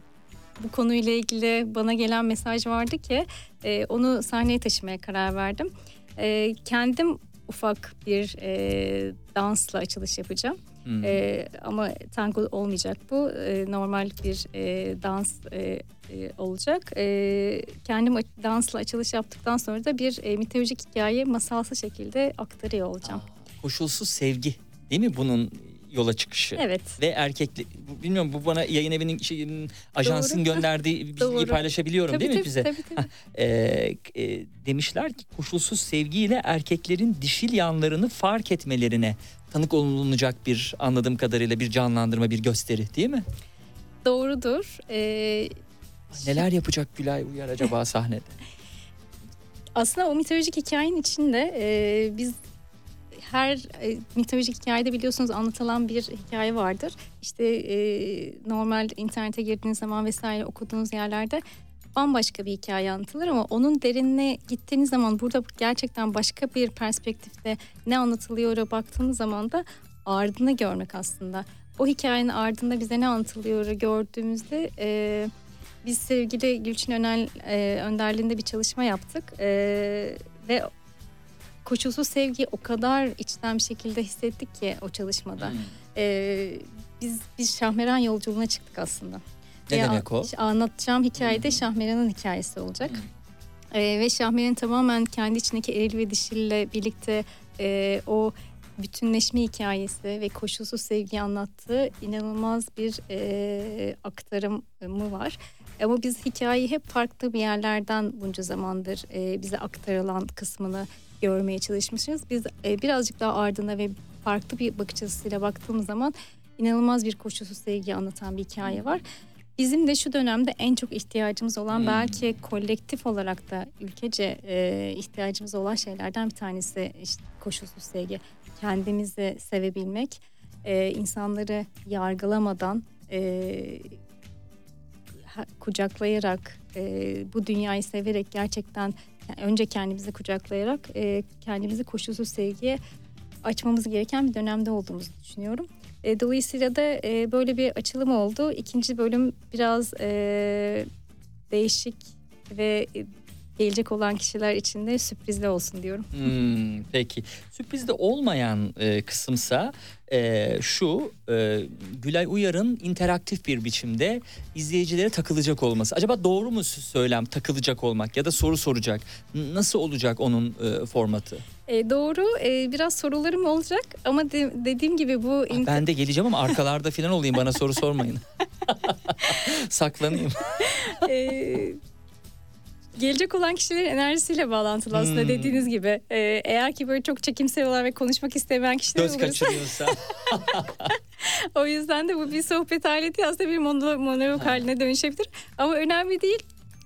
bu konuyla ilgili bana gelen mesaj vardı ki e, onu sahneye taşımaya karar verdim. E, kendim ufak bir e, dansla açılış yapacağım. Hmm. E, ama tango olmayacak bu. E, normal bir e, dans e, e, olacak. E, kendim dansla açılış yaptıktan sonra da bir e, mitolojik hikaye masalsı şekilde aktarıyor olacağım. Aa, koşulsuz sevgi değil mi bunun yola çıkışı? Evet. Ve erkekli bilmiyorum bu bana yayın evinin şeyin ajansın Doğru. gönderdiği bilgiyi Doğru. paylaşabiliyorum Tabii değil mi tabii, bize? tabii tabii. Ee, e, demişler ki koşulsuz sevgiyle erkeklerin dişil yanlarını fark etmelerine tanık olunacak bir anladığım kadarıyla bir canlandırma bir gösteri değil mi? Doğrudur. E, Neler yapacak Gülay Uyar acaba sahnede? aslında o mitolojik hikayenin içinde e, biz her e, mitolojik hikayede biliyorsunuz anlatılan bir hikaye vardır. İşte e, normal internete girdiğiniz zaman vesaire okuduğunuz yerlerde bambaşka bir hikaye anlatılır ama onun derinine gittiğiniz zaman burada gerçekten başka bir perspektifte ne anlatılıyor baktığınız zaman da ardını görmek aslında. O hikayenin ardında bize ne anlatılıyor gördüğümüzde e, biz sevgili Gülçin Önel e, önderliğinde bir çalışma yaptık E, ve koşulsuz sevgiyi o kadar içten bir şekilde hissettik ki o çalışmada. Hmm. E, biz biz Şahmeran yolculuğuna çıktık aslında. Ne Ve demek o? Anlatacağım hikayede Şahmeran'ın hikayesi olacak. Ee, ve Şahmeran tamamen kendi içindeki eril ve dişille birlikte e, o bütünleşme hikayesi ve koşulsuz sevgiyi anlattığı inanılmaz bir e, aktarımı var. Ama biz hikayeyi hep farklı bir yerlerden bunca zamandır e, bize aktarılan kısmını görmeye çalışmışız. Biz e, birazcık daha ardına ve farklı bir bakış açısıyla baktığımız zaman inanılmaz bir koşulsuz sevgiyi anlatan bir hikaye var. Bizim de şu dönemde en çok ihtiyacımız olan Hmm. belki kolektif olarak da ülkece e, ihtiyacımız olan şeylerden bir tanesi işte koşulsuz sevgi. Kendimizi sevebilmek, e, insanları yargılamadan, e, kucaklayarak, e, bu dünyayı severek gerçekten önce kendimizi kucaklayarak e, kendimizi koşulsuz sevgiye açmamız gereken bir dönemde olduğumuzu düşünüyorum. E, dolayısıyla da e, böyle bir açılım oldu. İkinci bölüm biraz e, değişik ve gelecek olan kişiler için de sürprizli olsun diyorum. Hmm, peki. Sürprizde olmayan e, kısımsa e, şu e, Gülay Uyar'ın interaktif bir biçimde izleyicilere takılacak olması. Acaba doğru mu söylem takılacak olmak ya da soru soracak? Nasıl olacak onun e, formatı? E, doğru e, biraz sorularım olacak ama de- dediğim gibi bu Ah, ben de geleceğim ama arkalarda falan olayım bana soru sormayın. Saklanayım. e, gelecek olan kişilerin enerjisiyle bağlantılı aslında Hmm. dediğiniz gibi. E, eğer ki böyle çok çekimseviyorlar ve konuşmak istemeyen kişiler Göz olursa kaçırıyorsa. o yüzden de bu bir sohbet değil aslında bir monolog, monolog haline dönüşebilir. Ama önemli değil.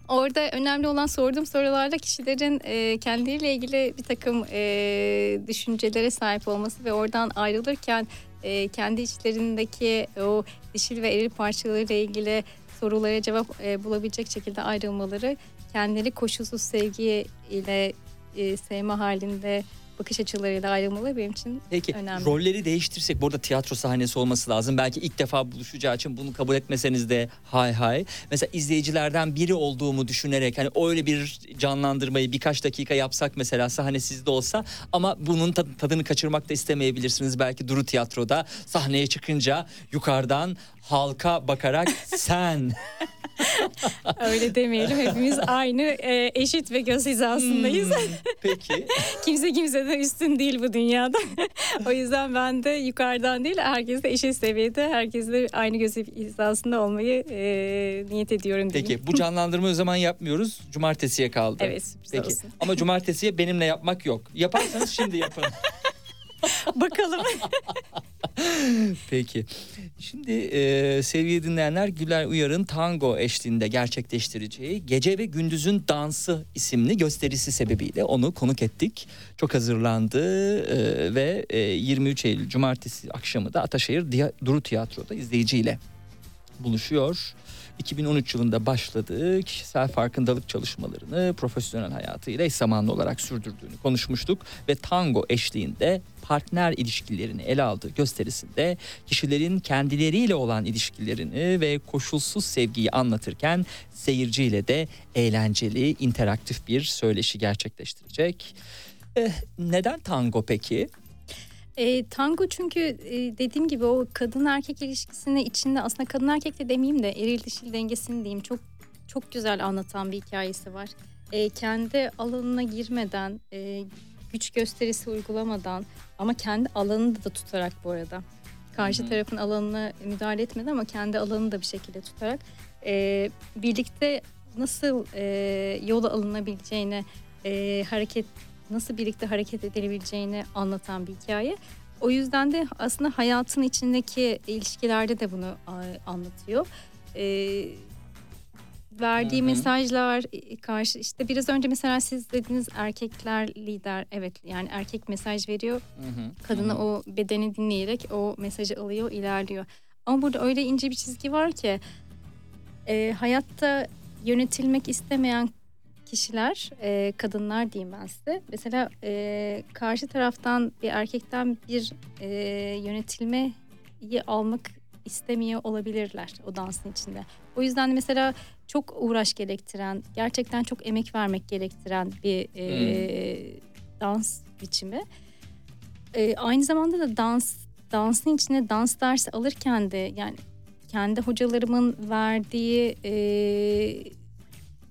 Orada önemli olan sorduğum sorularla kişilerin e, kendileriyle ilgili bir takım e, düşüncelere sahip olması ve oradan ayrılırken e, kendi içlerindeki o dişil ve eril parçalarıyla ilgili sorulara cevap e, bulabilecek şekilde ayrılmaları kendileri koşulsuz sevgi ile e, sevme halinde bakış açılarıyla ayrılmaları benim için Peki Önemli. rolleri değiştirsek burada tiyatro sahnesi olması lazım. Belki ilk defa buluşacağı için bunu kabul etmeseniz de hay hay. Mesela izleyicilerden biri olduğumu düşünerek hani öyle bir canlandırmayı birkaç dakika yapsak mesela sahne sizde olsa ama bunun tad- tadını kaçırmak da istemeyebilirsiniz. Belki Duru Tiyatro'da sahneye çıkınca yukarıdan halka bakarak sen Öyle demeyelim. Hepimiz aynı e, eşit ve göz hizasındayız. Hmm, Peki. Kimse kimseden üstün değil bu dünyada. o yüzden ben de yukarıdan değil herkesle eşit seviyede herkesle aynı göz hizasında olmayı e, niyet ediyorum diyeyim. Peki bu canlandırma o zaman yapmıyoruz. Cumartesiye kaldı. Evet Peki. olsun. Ama cumartesiye benimle yapmak yok. Yaparsanız şimdi yapın. Bakalım. Peki. Şimdi e, sevgili dinleyenler Güler Uyar'ın tango eşliğinde gerçekleştireceği Gece ve Gündüz'ün Dansı isimli gösterisi sebebiyle onu konuk ettik. Çok hazırlandı e, ve e, 23 Eylül Cumartesi akşamı da Ataşehir Duru Tiyatro'da izleyiciyle buluşuyor. 2013 yılında başladığı kişisel farkındalık çalışmalarını profesyonel hayatıyla eş zamanlı olarak sürdürdüğünü konuşmuştuk ve tango eşliğinde partner ilişkilerini ele aldığı gösterisinde kişilerin kendileriyle olan ilişkilerini ve koşulsuz sevgiyi anlatırken seyirciyle de eğlenceli, interaktif bir söyleşi gerçekleştirecek. Eh, neden tango peki? E, tango çünkü e, dediğim gibi o kadın erkek ilişkisini içinde aslında kadın erkek de demeyeyim de eril dişil dengesini diyeyim çok çok güzel anlatan bir hikayesi var. E, kendi alanına girmeden e, güç gösterisi uygulamadan ama kendi alanını da tutarak bu arada karşı Hı hı. tarafın alanına müdahale etmeden ama kendi alanını da bir şekilde tutarak e, birlikte nasıl e, yola alınabileceğini e, hareket nasıl birlikte hareket edilebileceğini anlatan bir hikaye. O yüzden de aslında hayatın içindeki ilişkilerde de bunu anlatıyor. Ee, verdiği Hı hı. mesajlar e, karşı işte biraz önce mesela siz dediniz erkekler lider evet yani erkek mesaj veriyor kadını o bedeni dinleyerek o mesajı alıyor ilerliyor. Ama burada öyle ince bir çizgi var ki e, hayatta yönetilmek istemeyen kişiler e, kadınlar diyeyim ben size. Mesela e, karşı taraftan bir erkekten bir e, yönetilmeyi almak istemiyor olabilirler o dansın içinde. O yüzden de mesela çok uğraş gerektiren, gerçekten çok emek vermek gerektiren bir e, dans biçimi. E, aynı zamanda da dans dansın içine dans dersi alırken de yani kendi hocalarımın verdiği e,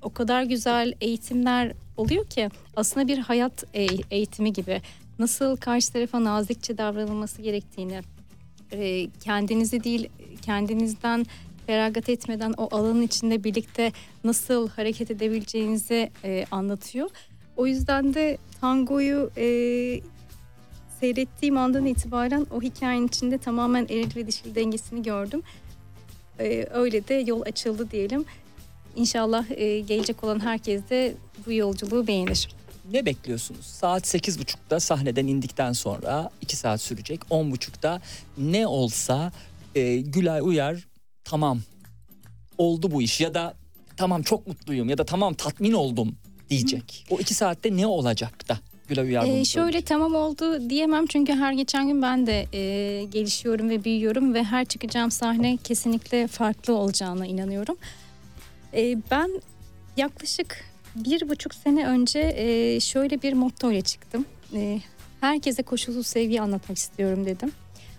o kadar güzel eğitimler oluyor ki aslında bir hayat e- eğitimi gibi nasıl karşı tarafa nazikçe davranılması gerektiğini e, kendinizi değil kendinizden feragat etmeden o alanın içinde birlikte nasıl hareket edebileceğinizi e, anlatıyor. O yüzden de tangoyu seyrettiğim andan itibaren o hikayenin içinde tamamen eril ve dişil dengesini gördüm. E, öyle de yol açıldı diyelim. İnşallah e, gelecek olan herkes de bu yolculuğu beğenir. Ne bekliyorsunuz? Saat 8.30'da sahneden indikten sonra 2 saat sürecek. 10.30'da ne olsa e, Gülay Uyar tamam oldu bu iş ya da tamam çok mutluyum ya da tamam tatmin oldum diyecek. O 2 saatte ne olacak da Gülay Uyar Ee, şöyle söyleyecek? tamam oldu diyemem çünkü her geçen gün ben de e, gelişiyorum ve büyüyorum ve her çıkacağım sahne kesinlikle farklı olacağına inanıyorum. E, ben yaklaşık bir buçuk sene önce e, şöyle bir motto ile çıktım. E, herkese koşulsuz sevgiyi anlatmak istiyorum dedim.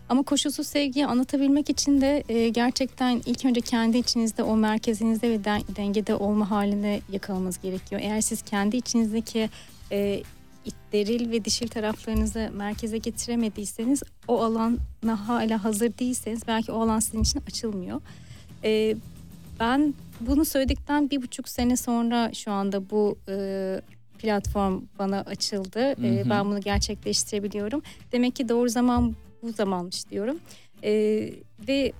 Ama koşulsuz sevgiyi anlatabilmek için de e, gerçekten ilk önce kendi içinizde o merkezinizde ve den- dengede olma haline yakalamanız gerekiyor. Eğer siz kendi içinizdeki e, deril ve dişil taraflarınızı merkeze getiremediyseniz o alana hala hazır değilseniz belki o alan sizin için açılmıyor. Ee, ben bunu söyledikten bir buçuk sene sonra şu anda bu e, platform bana açıldı. Hı. ben bunu gerçekleştirebiliyorum. Demek ki doğru zaman bu zamanmış diyorum. Ee, ve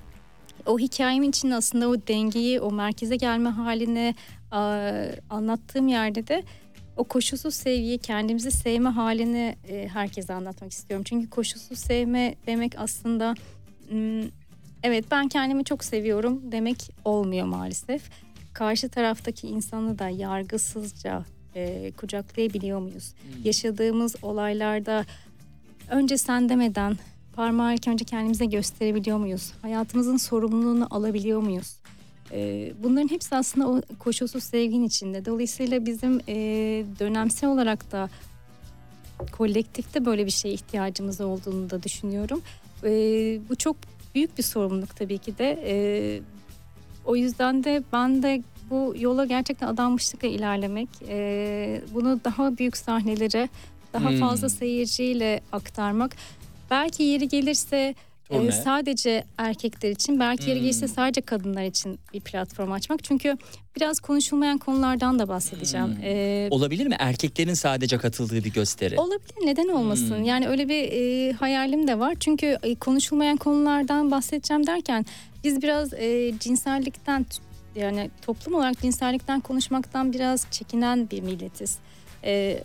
o hikayemin içinde aslında o dengeyi, o merkeze gelme haline a, anlattığım yerde de o koşulsuz sevgiyi, kendimizi sevme halini e, herkese anlatmak istiyorum. Çünkü koşulsuz sevme demek aslında hmm, evet ben kendimi çok seviyorum demek olmuyor maalesef. Karşı taraftaki insanı da yargısızca e, kucaklayabiliyor muyuz? Yaşadığımız olaylarda önce sen demeden parmağı ilk önce kendimize gösterebiliyor muyuz? Hayatımızın sorumluluğunu alabiliyor muyuz? Ee, bunların hepsi aslında o koşulsuz sevginin içinde. Dolayısıyla bizim e, dönemsel olarak da kolektifte böyle bir şeye ihtiyacımız olduğunu da düşünüyorum. Ee, bu çok büyük bir sorumluluk tabii ki de. Ee, o yüzden de ben de bu yola gerçekten adanmışlıkla ilerlemek, e, bunu daha büyük sahnelere, daha Hmm. fazla seyirciyle aktarmak. Belki yeri gelirse Turne. Ee, sadece erkekler için belki yeri Hmm. gelirse sadece kadınlar için bir platform açmak. Çünkü biraz konuşulmayan konulardan da bahsedeceğim. Hmm. Ee, Olabilir mi? Erkeklerin sadece katıldığı bir gösteri. Olabilir neden olmasın? Hmm. Yani öyle bir e, hayalim de var. Çünkü e, konuşulmayan konulardan bahsedeceğim derken biz biraz e, cinsellikten yani toplum olarak cinsellikten konuşmaktan biraz çekinen bir milletiz. E,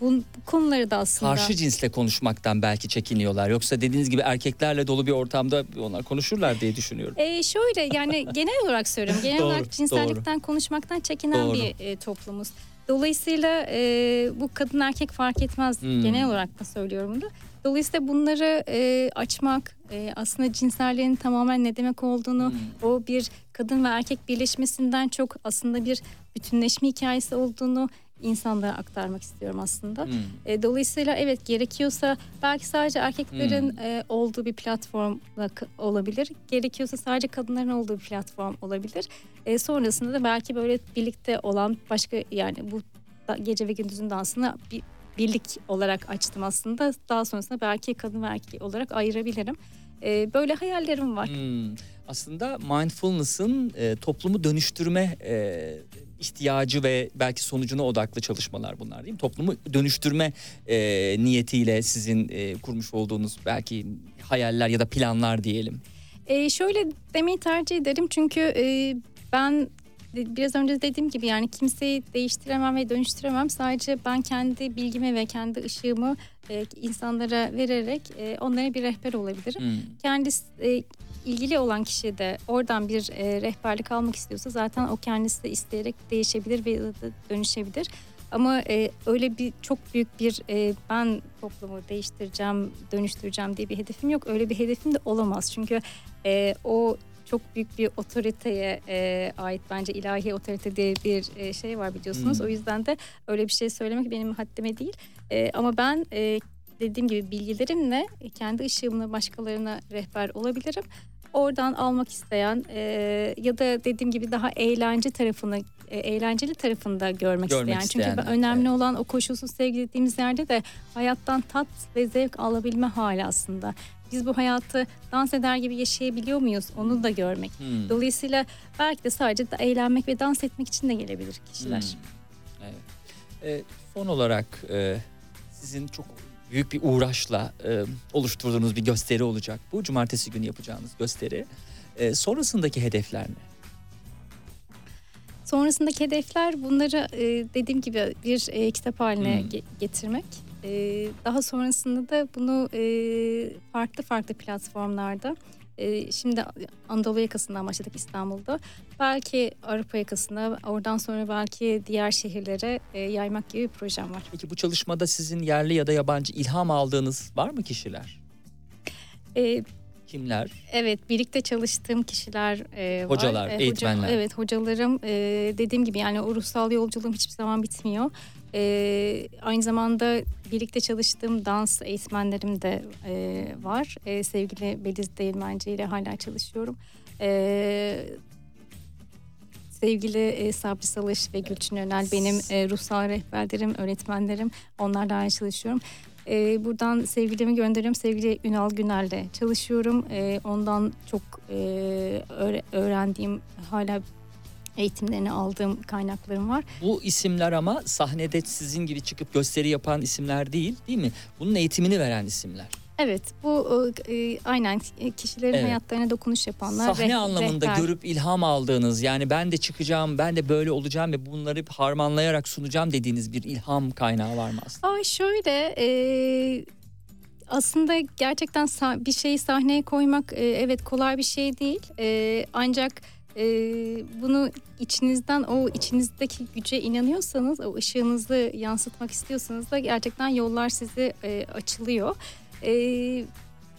bu, bu konuları da aslında Karşı cinsle konuşmaktan belki çekiniyorlar. Yoksa dediğiniz gibi erkeklerle dolu bir ortamda onlar konuşurlar diye düşünüyorum. E, şöyle yani genel olarak söylüyorum. Genel Doğru, olarak cinsellikten konuşmaktan çekinen Doğru. bir e, toplumuz. Dolayısıyla e, bu kadın erkek fark etmez. Hmm. Genel olarak da söylüyorum bunu. Dolayısıyla bunları e, açmak, e, aslında cinselliğin tamamen ne demek olduğunu, Hmm. o bir kadın ve erkek birleşmesinden çok aslında bir bütünleşme hikayesi olduğunu insanlara aktarmak istiyorum aslında. Hmm. E, dolayısıyla evet gerekiyorsa belki sadece erkeklerin Hmm. e, olduğu bir platform olabilir. Gerekiyorsa sadece kadınların olduğu bir platform olabilir. E, sonrasında da belki böyle birlikte olan başka yani bu da- gece ve gündüzün dansını bir birlik olarak açtım aslında. Daha sonrasında belki kadın ve erkek olarak ayırabilirim. E, böyle hayallerim var. Hmm. Aslında mindfulness'ın e, toplumu dönüştürme e, ihtiyacı ve belki sonucuna odaklı çalışmalar bunlar değil mi? Toplumu dönüştürme e, niyetiyle sizin e, kurmuş olduğunuz belki hayaller ya da planlar diyelim. E, şöyle demeyi tercih ederim çünkü e, ben biraz önce dediğim gibi yani kimseyi değiştiremem ve dönüştüremem. Sadece ben kendi bilgimi ve kendi ışığımı e, insanlara vererek e, onlara bir rehber olabilirim. Hmm. Kendisi e, ilgili olan kişi de oradan bir e, rehberlik almak istiyorsa zaten o kendisi de isteyerek değişebilir ve dönüşebilir. Ama e, öyle bir çok büyük bir e, ben toplumu değiştireceğim, dönüştüreceğim diye bir hedefim yok. Öyle bir hedefim de olamaz. Çünkü e, o çok büyük bir otoriteye e, ait bence ilahi otorite diye bir e, şey var biliyorsunuz. Hmm. O yüzden de öyle bir şey söylemek benim haddime değil. E, ama ben e, dediğim gibi bilgilerimle kendi ışığımla başkalarına rehber olabilirim. Oradan almak isteyen e, ya da dediğim gibi daha eğlence tarafını e, eğlenceli tarafında görmek, Görmek isteyen. Çünkü isteyenler, önemli evet. olan o koşulsuz sevgi dediğimiz yerde de hayattan tat ve zevk alabilme hali aslında. Biz bu hayatı dans eder gibi yaşayabiliyor muyuz? Onu da görmek. Hmm. Dolayısıyla belki de sadece da eğlenmek ve dans etmek için de gelebilir kişiler. Hmm. Evet. E, son olarak e, sizin çok büyük bir uğraşla e, oluşturduğunuz bir gösteri olacak. Bu cumartesi günü yapacağınız gösteri. E, sonrasındaki hedefler ne? Sonrasındaki hedefler bunları e, dediğim gibi bir e, kitap haline Hmm. ge- getirmek. E, daha sonrasında da bunu e, farklı farklı platformlarda e, şimdi Anadolu yakasından başladık İstanbul'da. Belki Avrupa yakasına oradan sonra belki diğer şehirlere e, yaymak gibi bir projem var. Peki bu çalışmada sizin yerli ya da yabancı ilham aldığınız var mı kişiler? E, Kimler? Evet, birlikte çalıştığım kişiler e, var. Hocalar, E, eğitmenler. evet, hocalarım. E, dediğim gibi yani o ruhsal yolculuğum hiçbir zaman bitmiyor. E, aynı zamanda birlikte çalıştığım dans eğitmenlerim de e, var. E, sevgili Beliz Değirmenci ile hala çalışıyorum. E, sevgili e, Sabri Salış ve Gülçin Önel benim e, ruhsal rehberlerim, öğretmenlerim. Onlarla aynı çalışıyorum. E, buradan sevgilimi gönderiyorum. Sevgili Ünal Günel'le çalışıyorum. E, ondan çok e, öğre- öğrendiğim hala eğitimlerini aldığım kaynaklarım var. Bu isimler ama sahnede sizin gibi çıkıp gösteri yapan isimler değil değil mi? Bunun eğitimini veren isimler. Evet bu e, aynen kişilerin Evet. hayatlarına dokunuş yapanlar. Sahne reh- anlamında rehber. görüp ilham aldığınız yani ben de çıkacağım ben de böyle olacağım ve bunları harmanlayarak sunacağım dediğiniz bir ilham kaynağı var mı aslında? Aa şöyle e, aslında gerçekten bir şeyi sahneye koymak e, evet kolay bir şey değil. E, ancak e, bunu içinizden o içinizdeki güce inanıyorsanız o ışığınızı yansıtmak istiyorsanız da gerçekten yollar size e, açılıyor. E,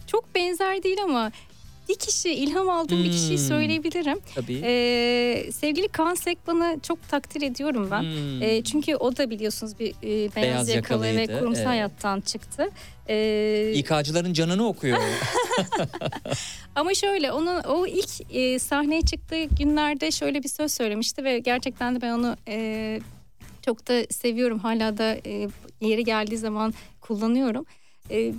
çok benzer değil ama bir kişi ilham aldığım bir kişiyi Hmm. söyleyebilirim. Tabii. E, sevgili Kaan Sekban'ı çok takdir ediyorum ben. Hmm. E, çünkü o da biliyorsunuz bir e, beyaz, Beyaz yakalı ve kurumsal evet. hayattan çıktı. E, İK'cıların canını okuyor. ama şöyle onun o ilk e, sahneye çıktığı günlerde şöyle bir söz söylemişti ve gerçekten de ben onu e, çok da seviyorum. Hala da e, yeri geldiği zaman kullanıyorum. E,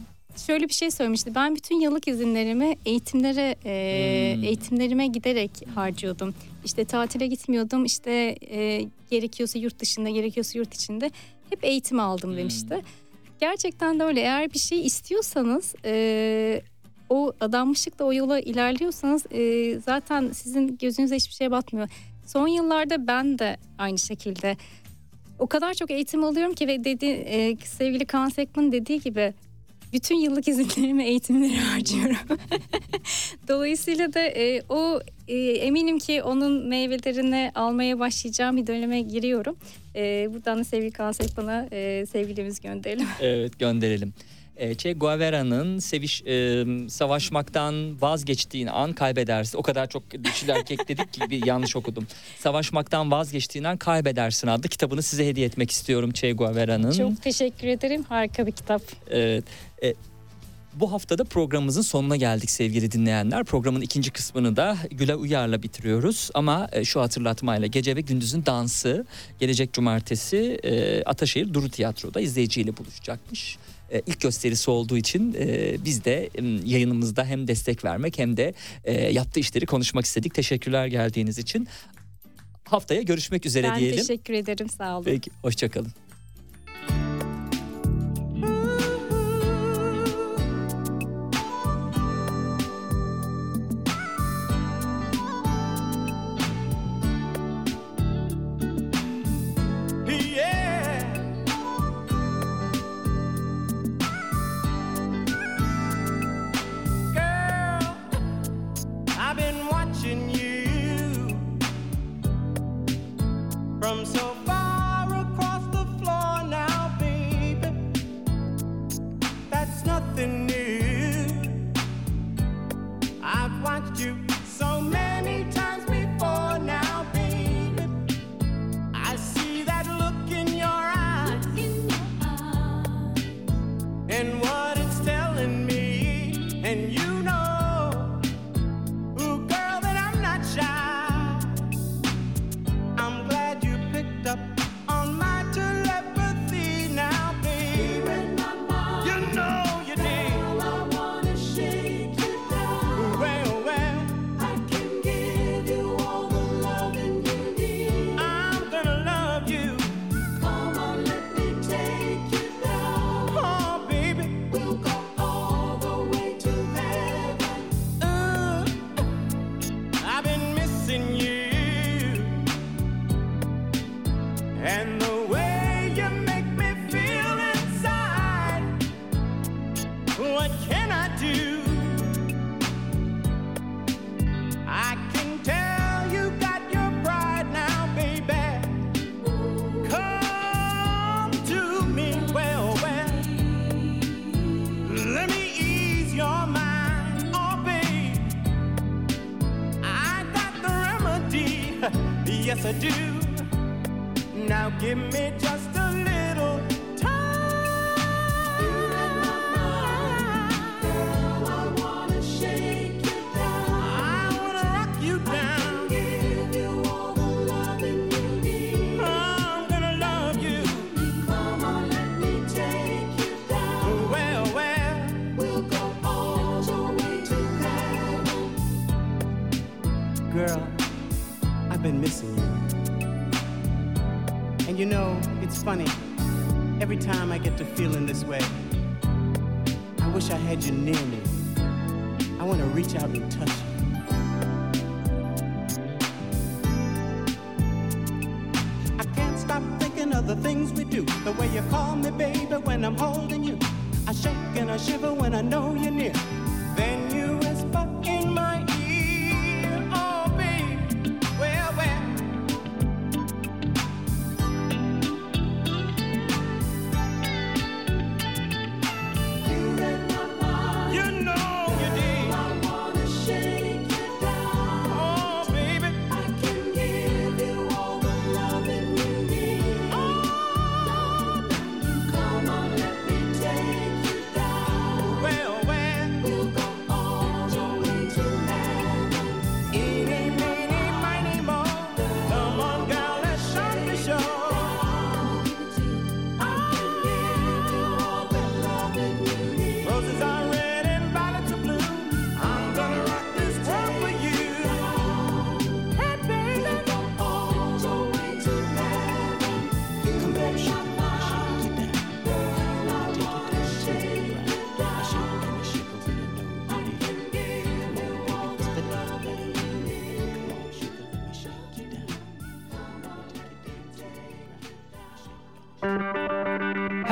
şöyle bir şey söylemişti. Ben bütün yıllık izinlerimi eğitimlere e, Hmm. eğitimlerime giderek harcıyordum. İşte tatile gitmiyordum. İşte e, gerekiyorsa yurt dışında, gerekiyorsa yurt içinde hep eğitim aldım Hmm. demişti. Gerçekten de öyle. Eğer bir şey istiyorsanız e, o adanmışlıkla o yola ilerliyorsanız e, zaten sizin gözünüze hiçbir şey batmıyor. Son yıllarda ben de aynı şekilde o kadar çok eğitim alıyorum ki ve dedi e, sevgili Kaan Sekman dediği gibi bütün yıllık izinlerimi eğitimlere harcıyorum. Dolayısıyla da e, o e, eminim ki onun meyvelerini almaya başlayacağım bir döneme giriyorum. E, buradan da sevgili Kaan Sekman'a e, sevgilimizi gönderelim. Evet gönderelim. E, Che Guevara'nın seviş e, savaşmaktan vazgeçtiğin an kaybedersin. O kadar çok dişil erkek dedik ki bir yanlış okudum. Savaşmaktan vazgeçtiğin an kaybedersin adlı kitabını size hediye etmek istiyorum Che Guevara'nın. Çok teşekkür ederim. Harika bir kitap. Evet. E, bu haftada programımızın sonuna geldik sevgili dinleyenler. Programın ikinci kısmını da Güle Uyar'la bitiriyoruz. Ama e, şu hatırlatmayla gece ve gündüzün dansı gelecek cumartesi e, Ataşehir Duru Tiyatro'da izleyiciyle buluşacakmış. E, ilk gösterisi olduğu için e, biz de yayınımızda hem destek vermek hem de e, yaptığı işleri konuşmak istedik. Teşekkürler geldiğiniz için. Haftaya görüşmek üzere ben diyelim. teşekkür ederim. Sağ olun. Peki hoşçakalın. Girl, I've been missing you. And you know, it's funny. Every time I get to feeling this way, I wish I had you near me. I want to reach out and touch you. I can't stop thinking of the things we do. The way you call me, baby, when I'm holding you. I shake and I shiver when I know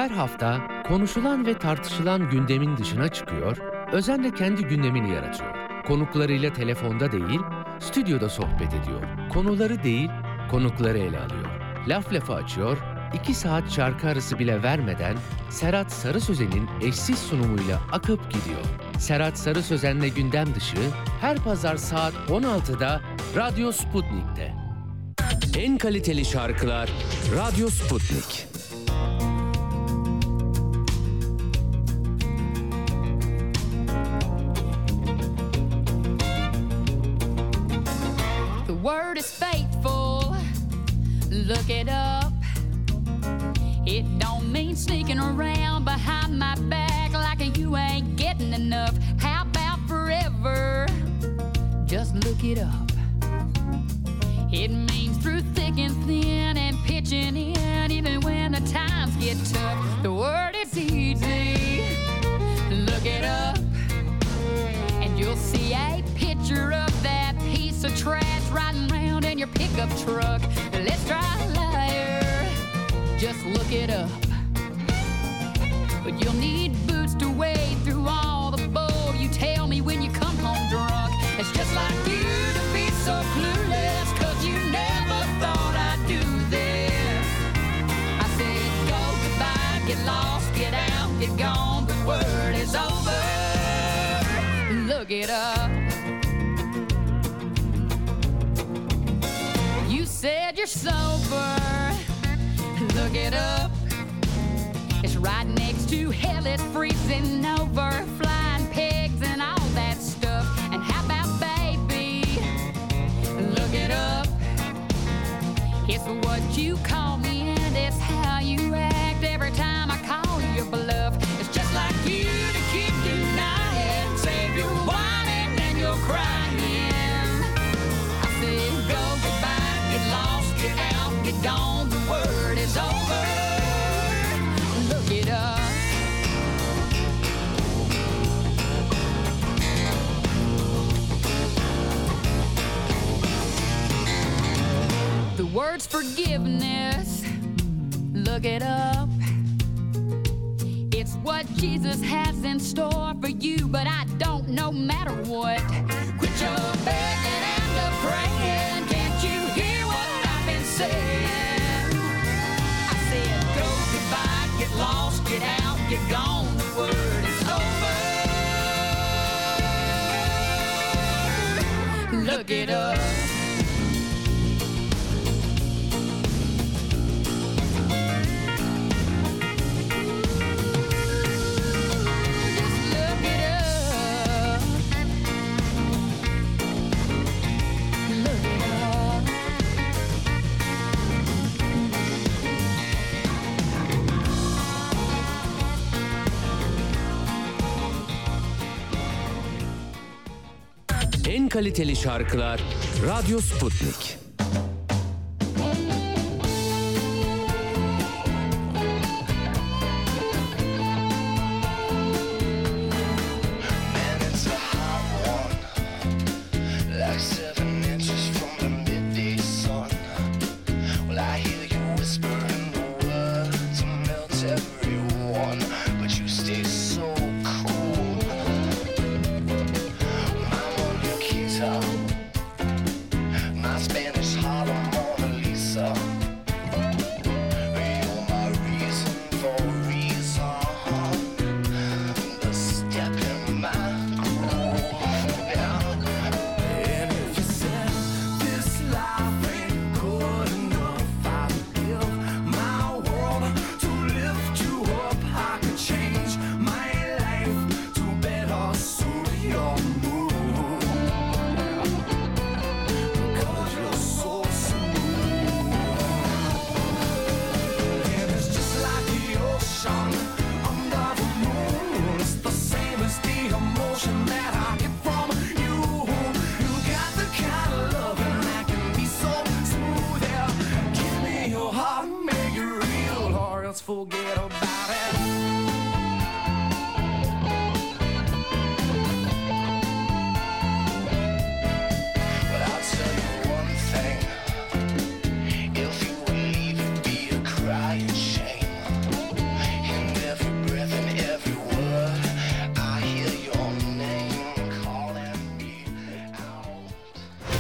Her hafta konuşulan ve tartışılan gündemin dışına çıkıyor, özenle kendi gündemini yaratıyor. Konuklarıyla telefonda değil, stüdyoda sohbet ediyor. Konuları değil, konukları ele alıyor. Laf lafa açıyor, iki saat şarkı arası bile vermeden Serhat Sarı Sözen'in eşsiz sunumuyla akıp gidiyor. Serhat Sarı Sözen'le gündem dışı her pazar saat 16'da Radyo Sputnik'te. En kaliteli şarkılar Radyo Sputnik. to hell it forgiveness. Look it up. It's what Jesus has in store for you, but I don't know matter what. Quit your begging and the praying. Can't you hear what I've been saying? I said, go goodbye, get lost, get out, get gone. The word is over. Look it up. kaliteli şarkılar Radyo Sputnik.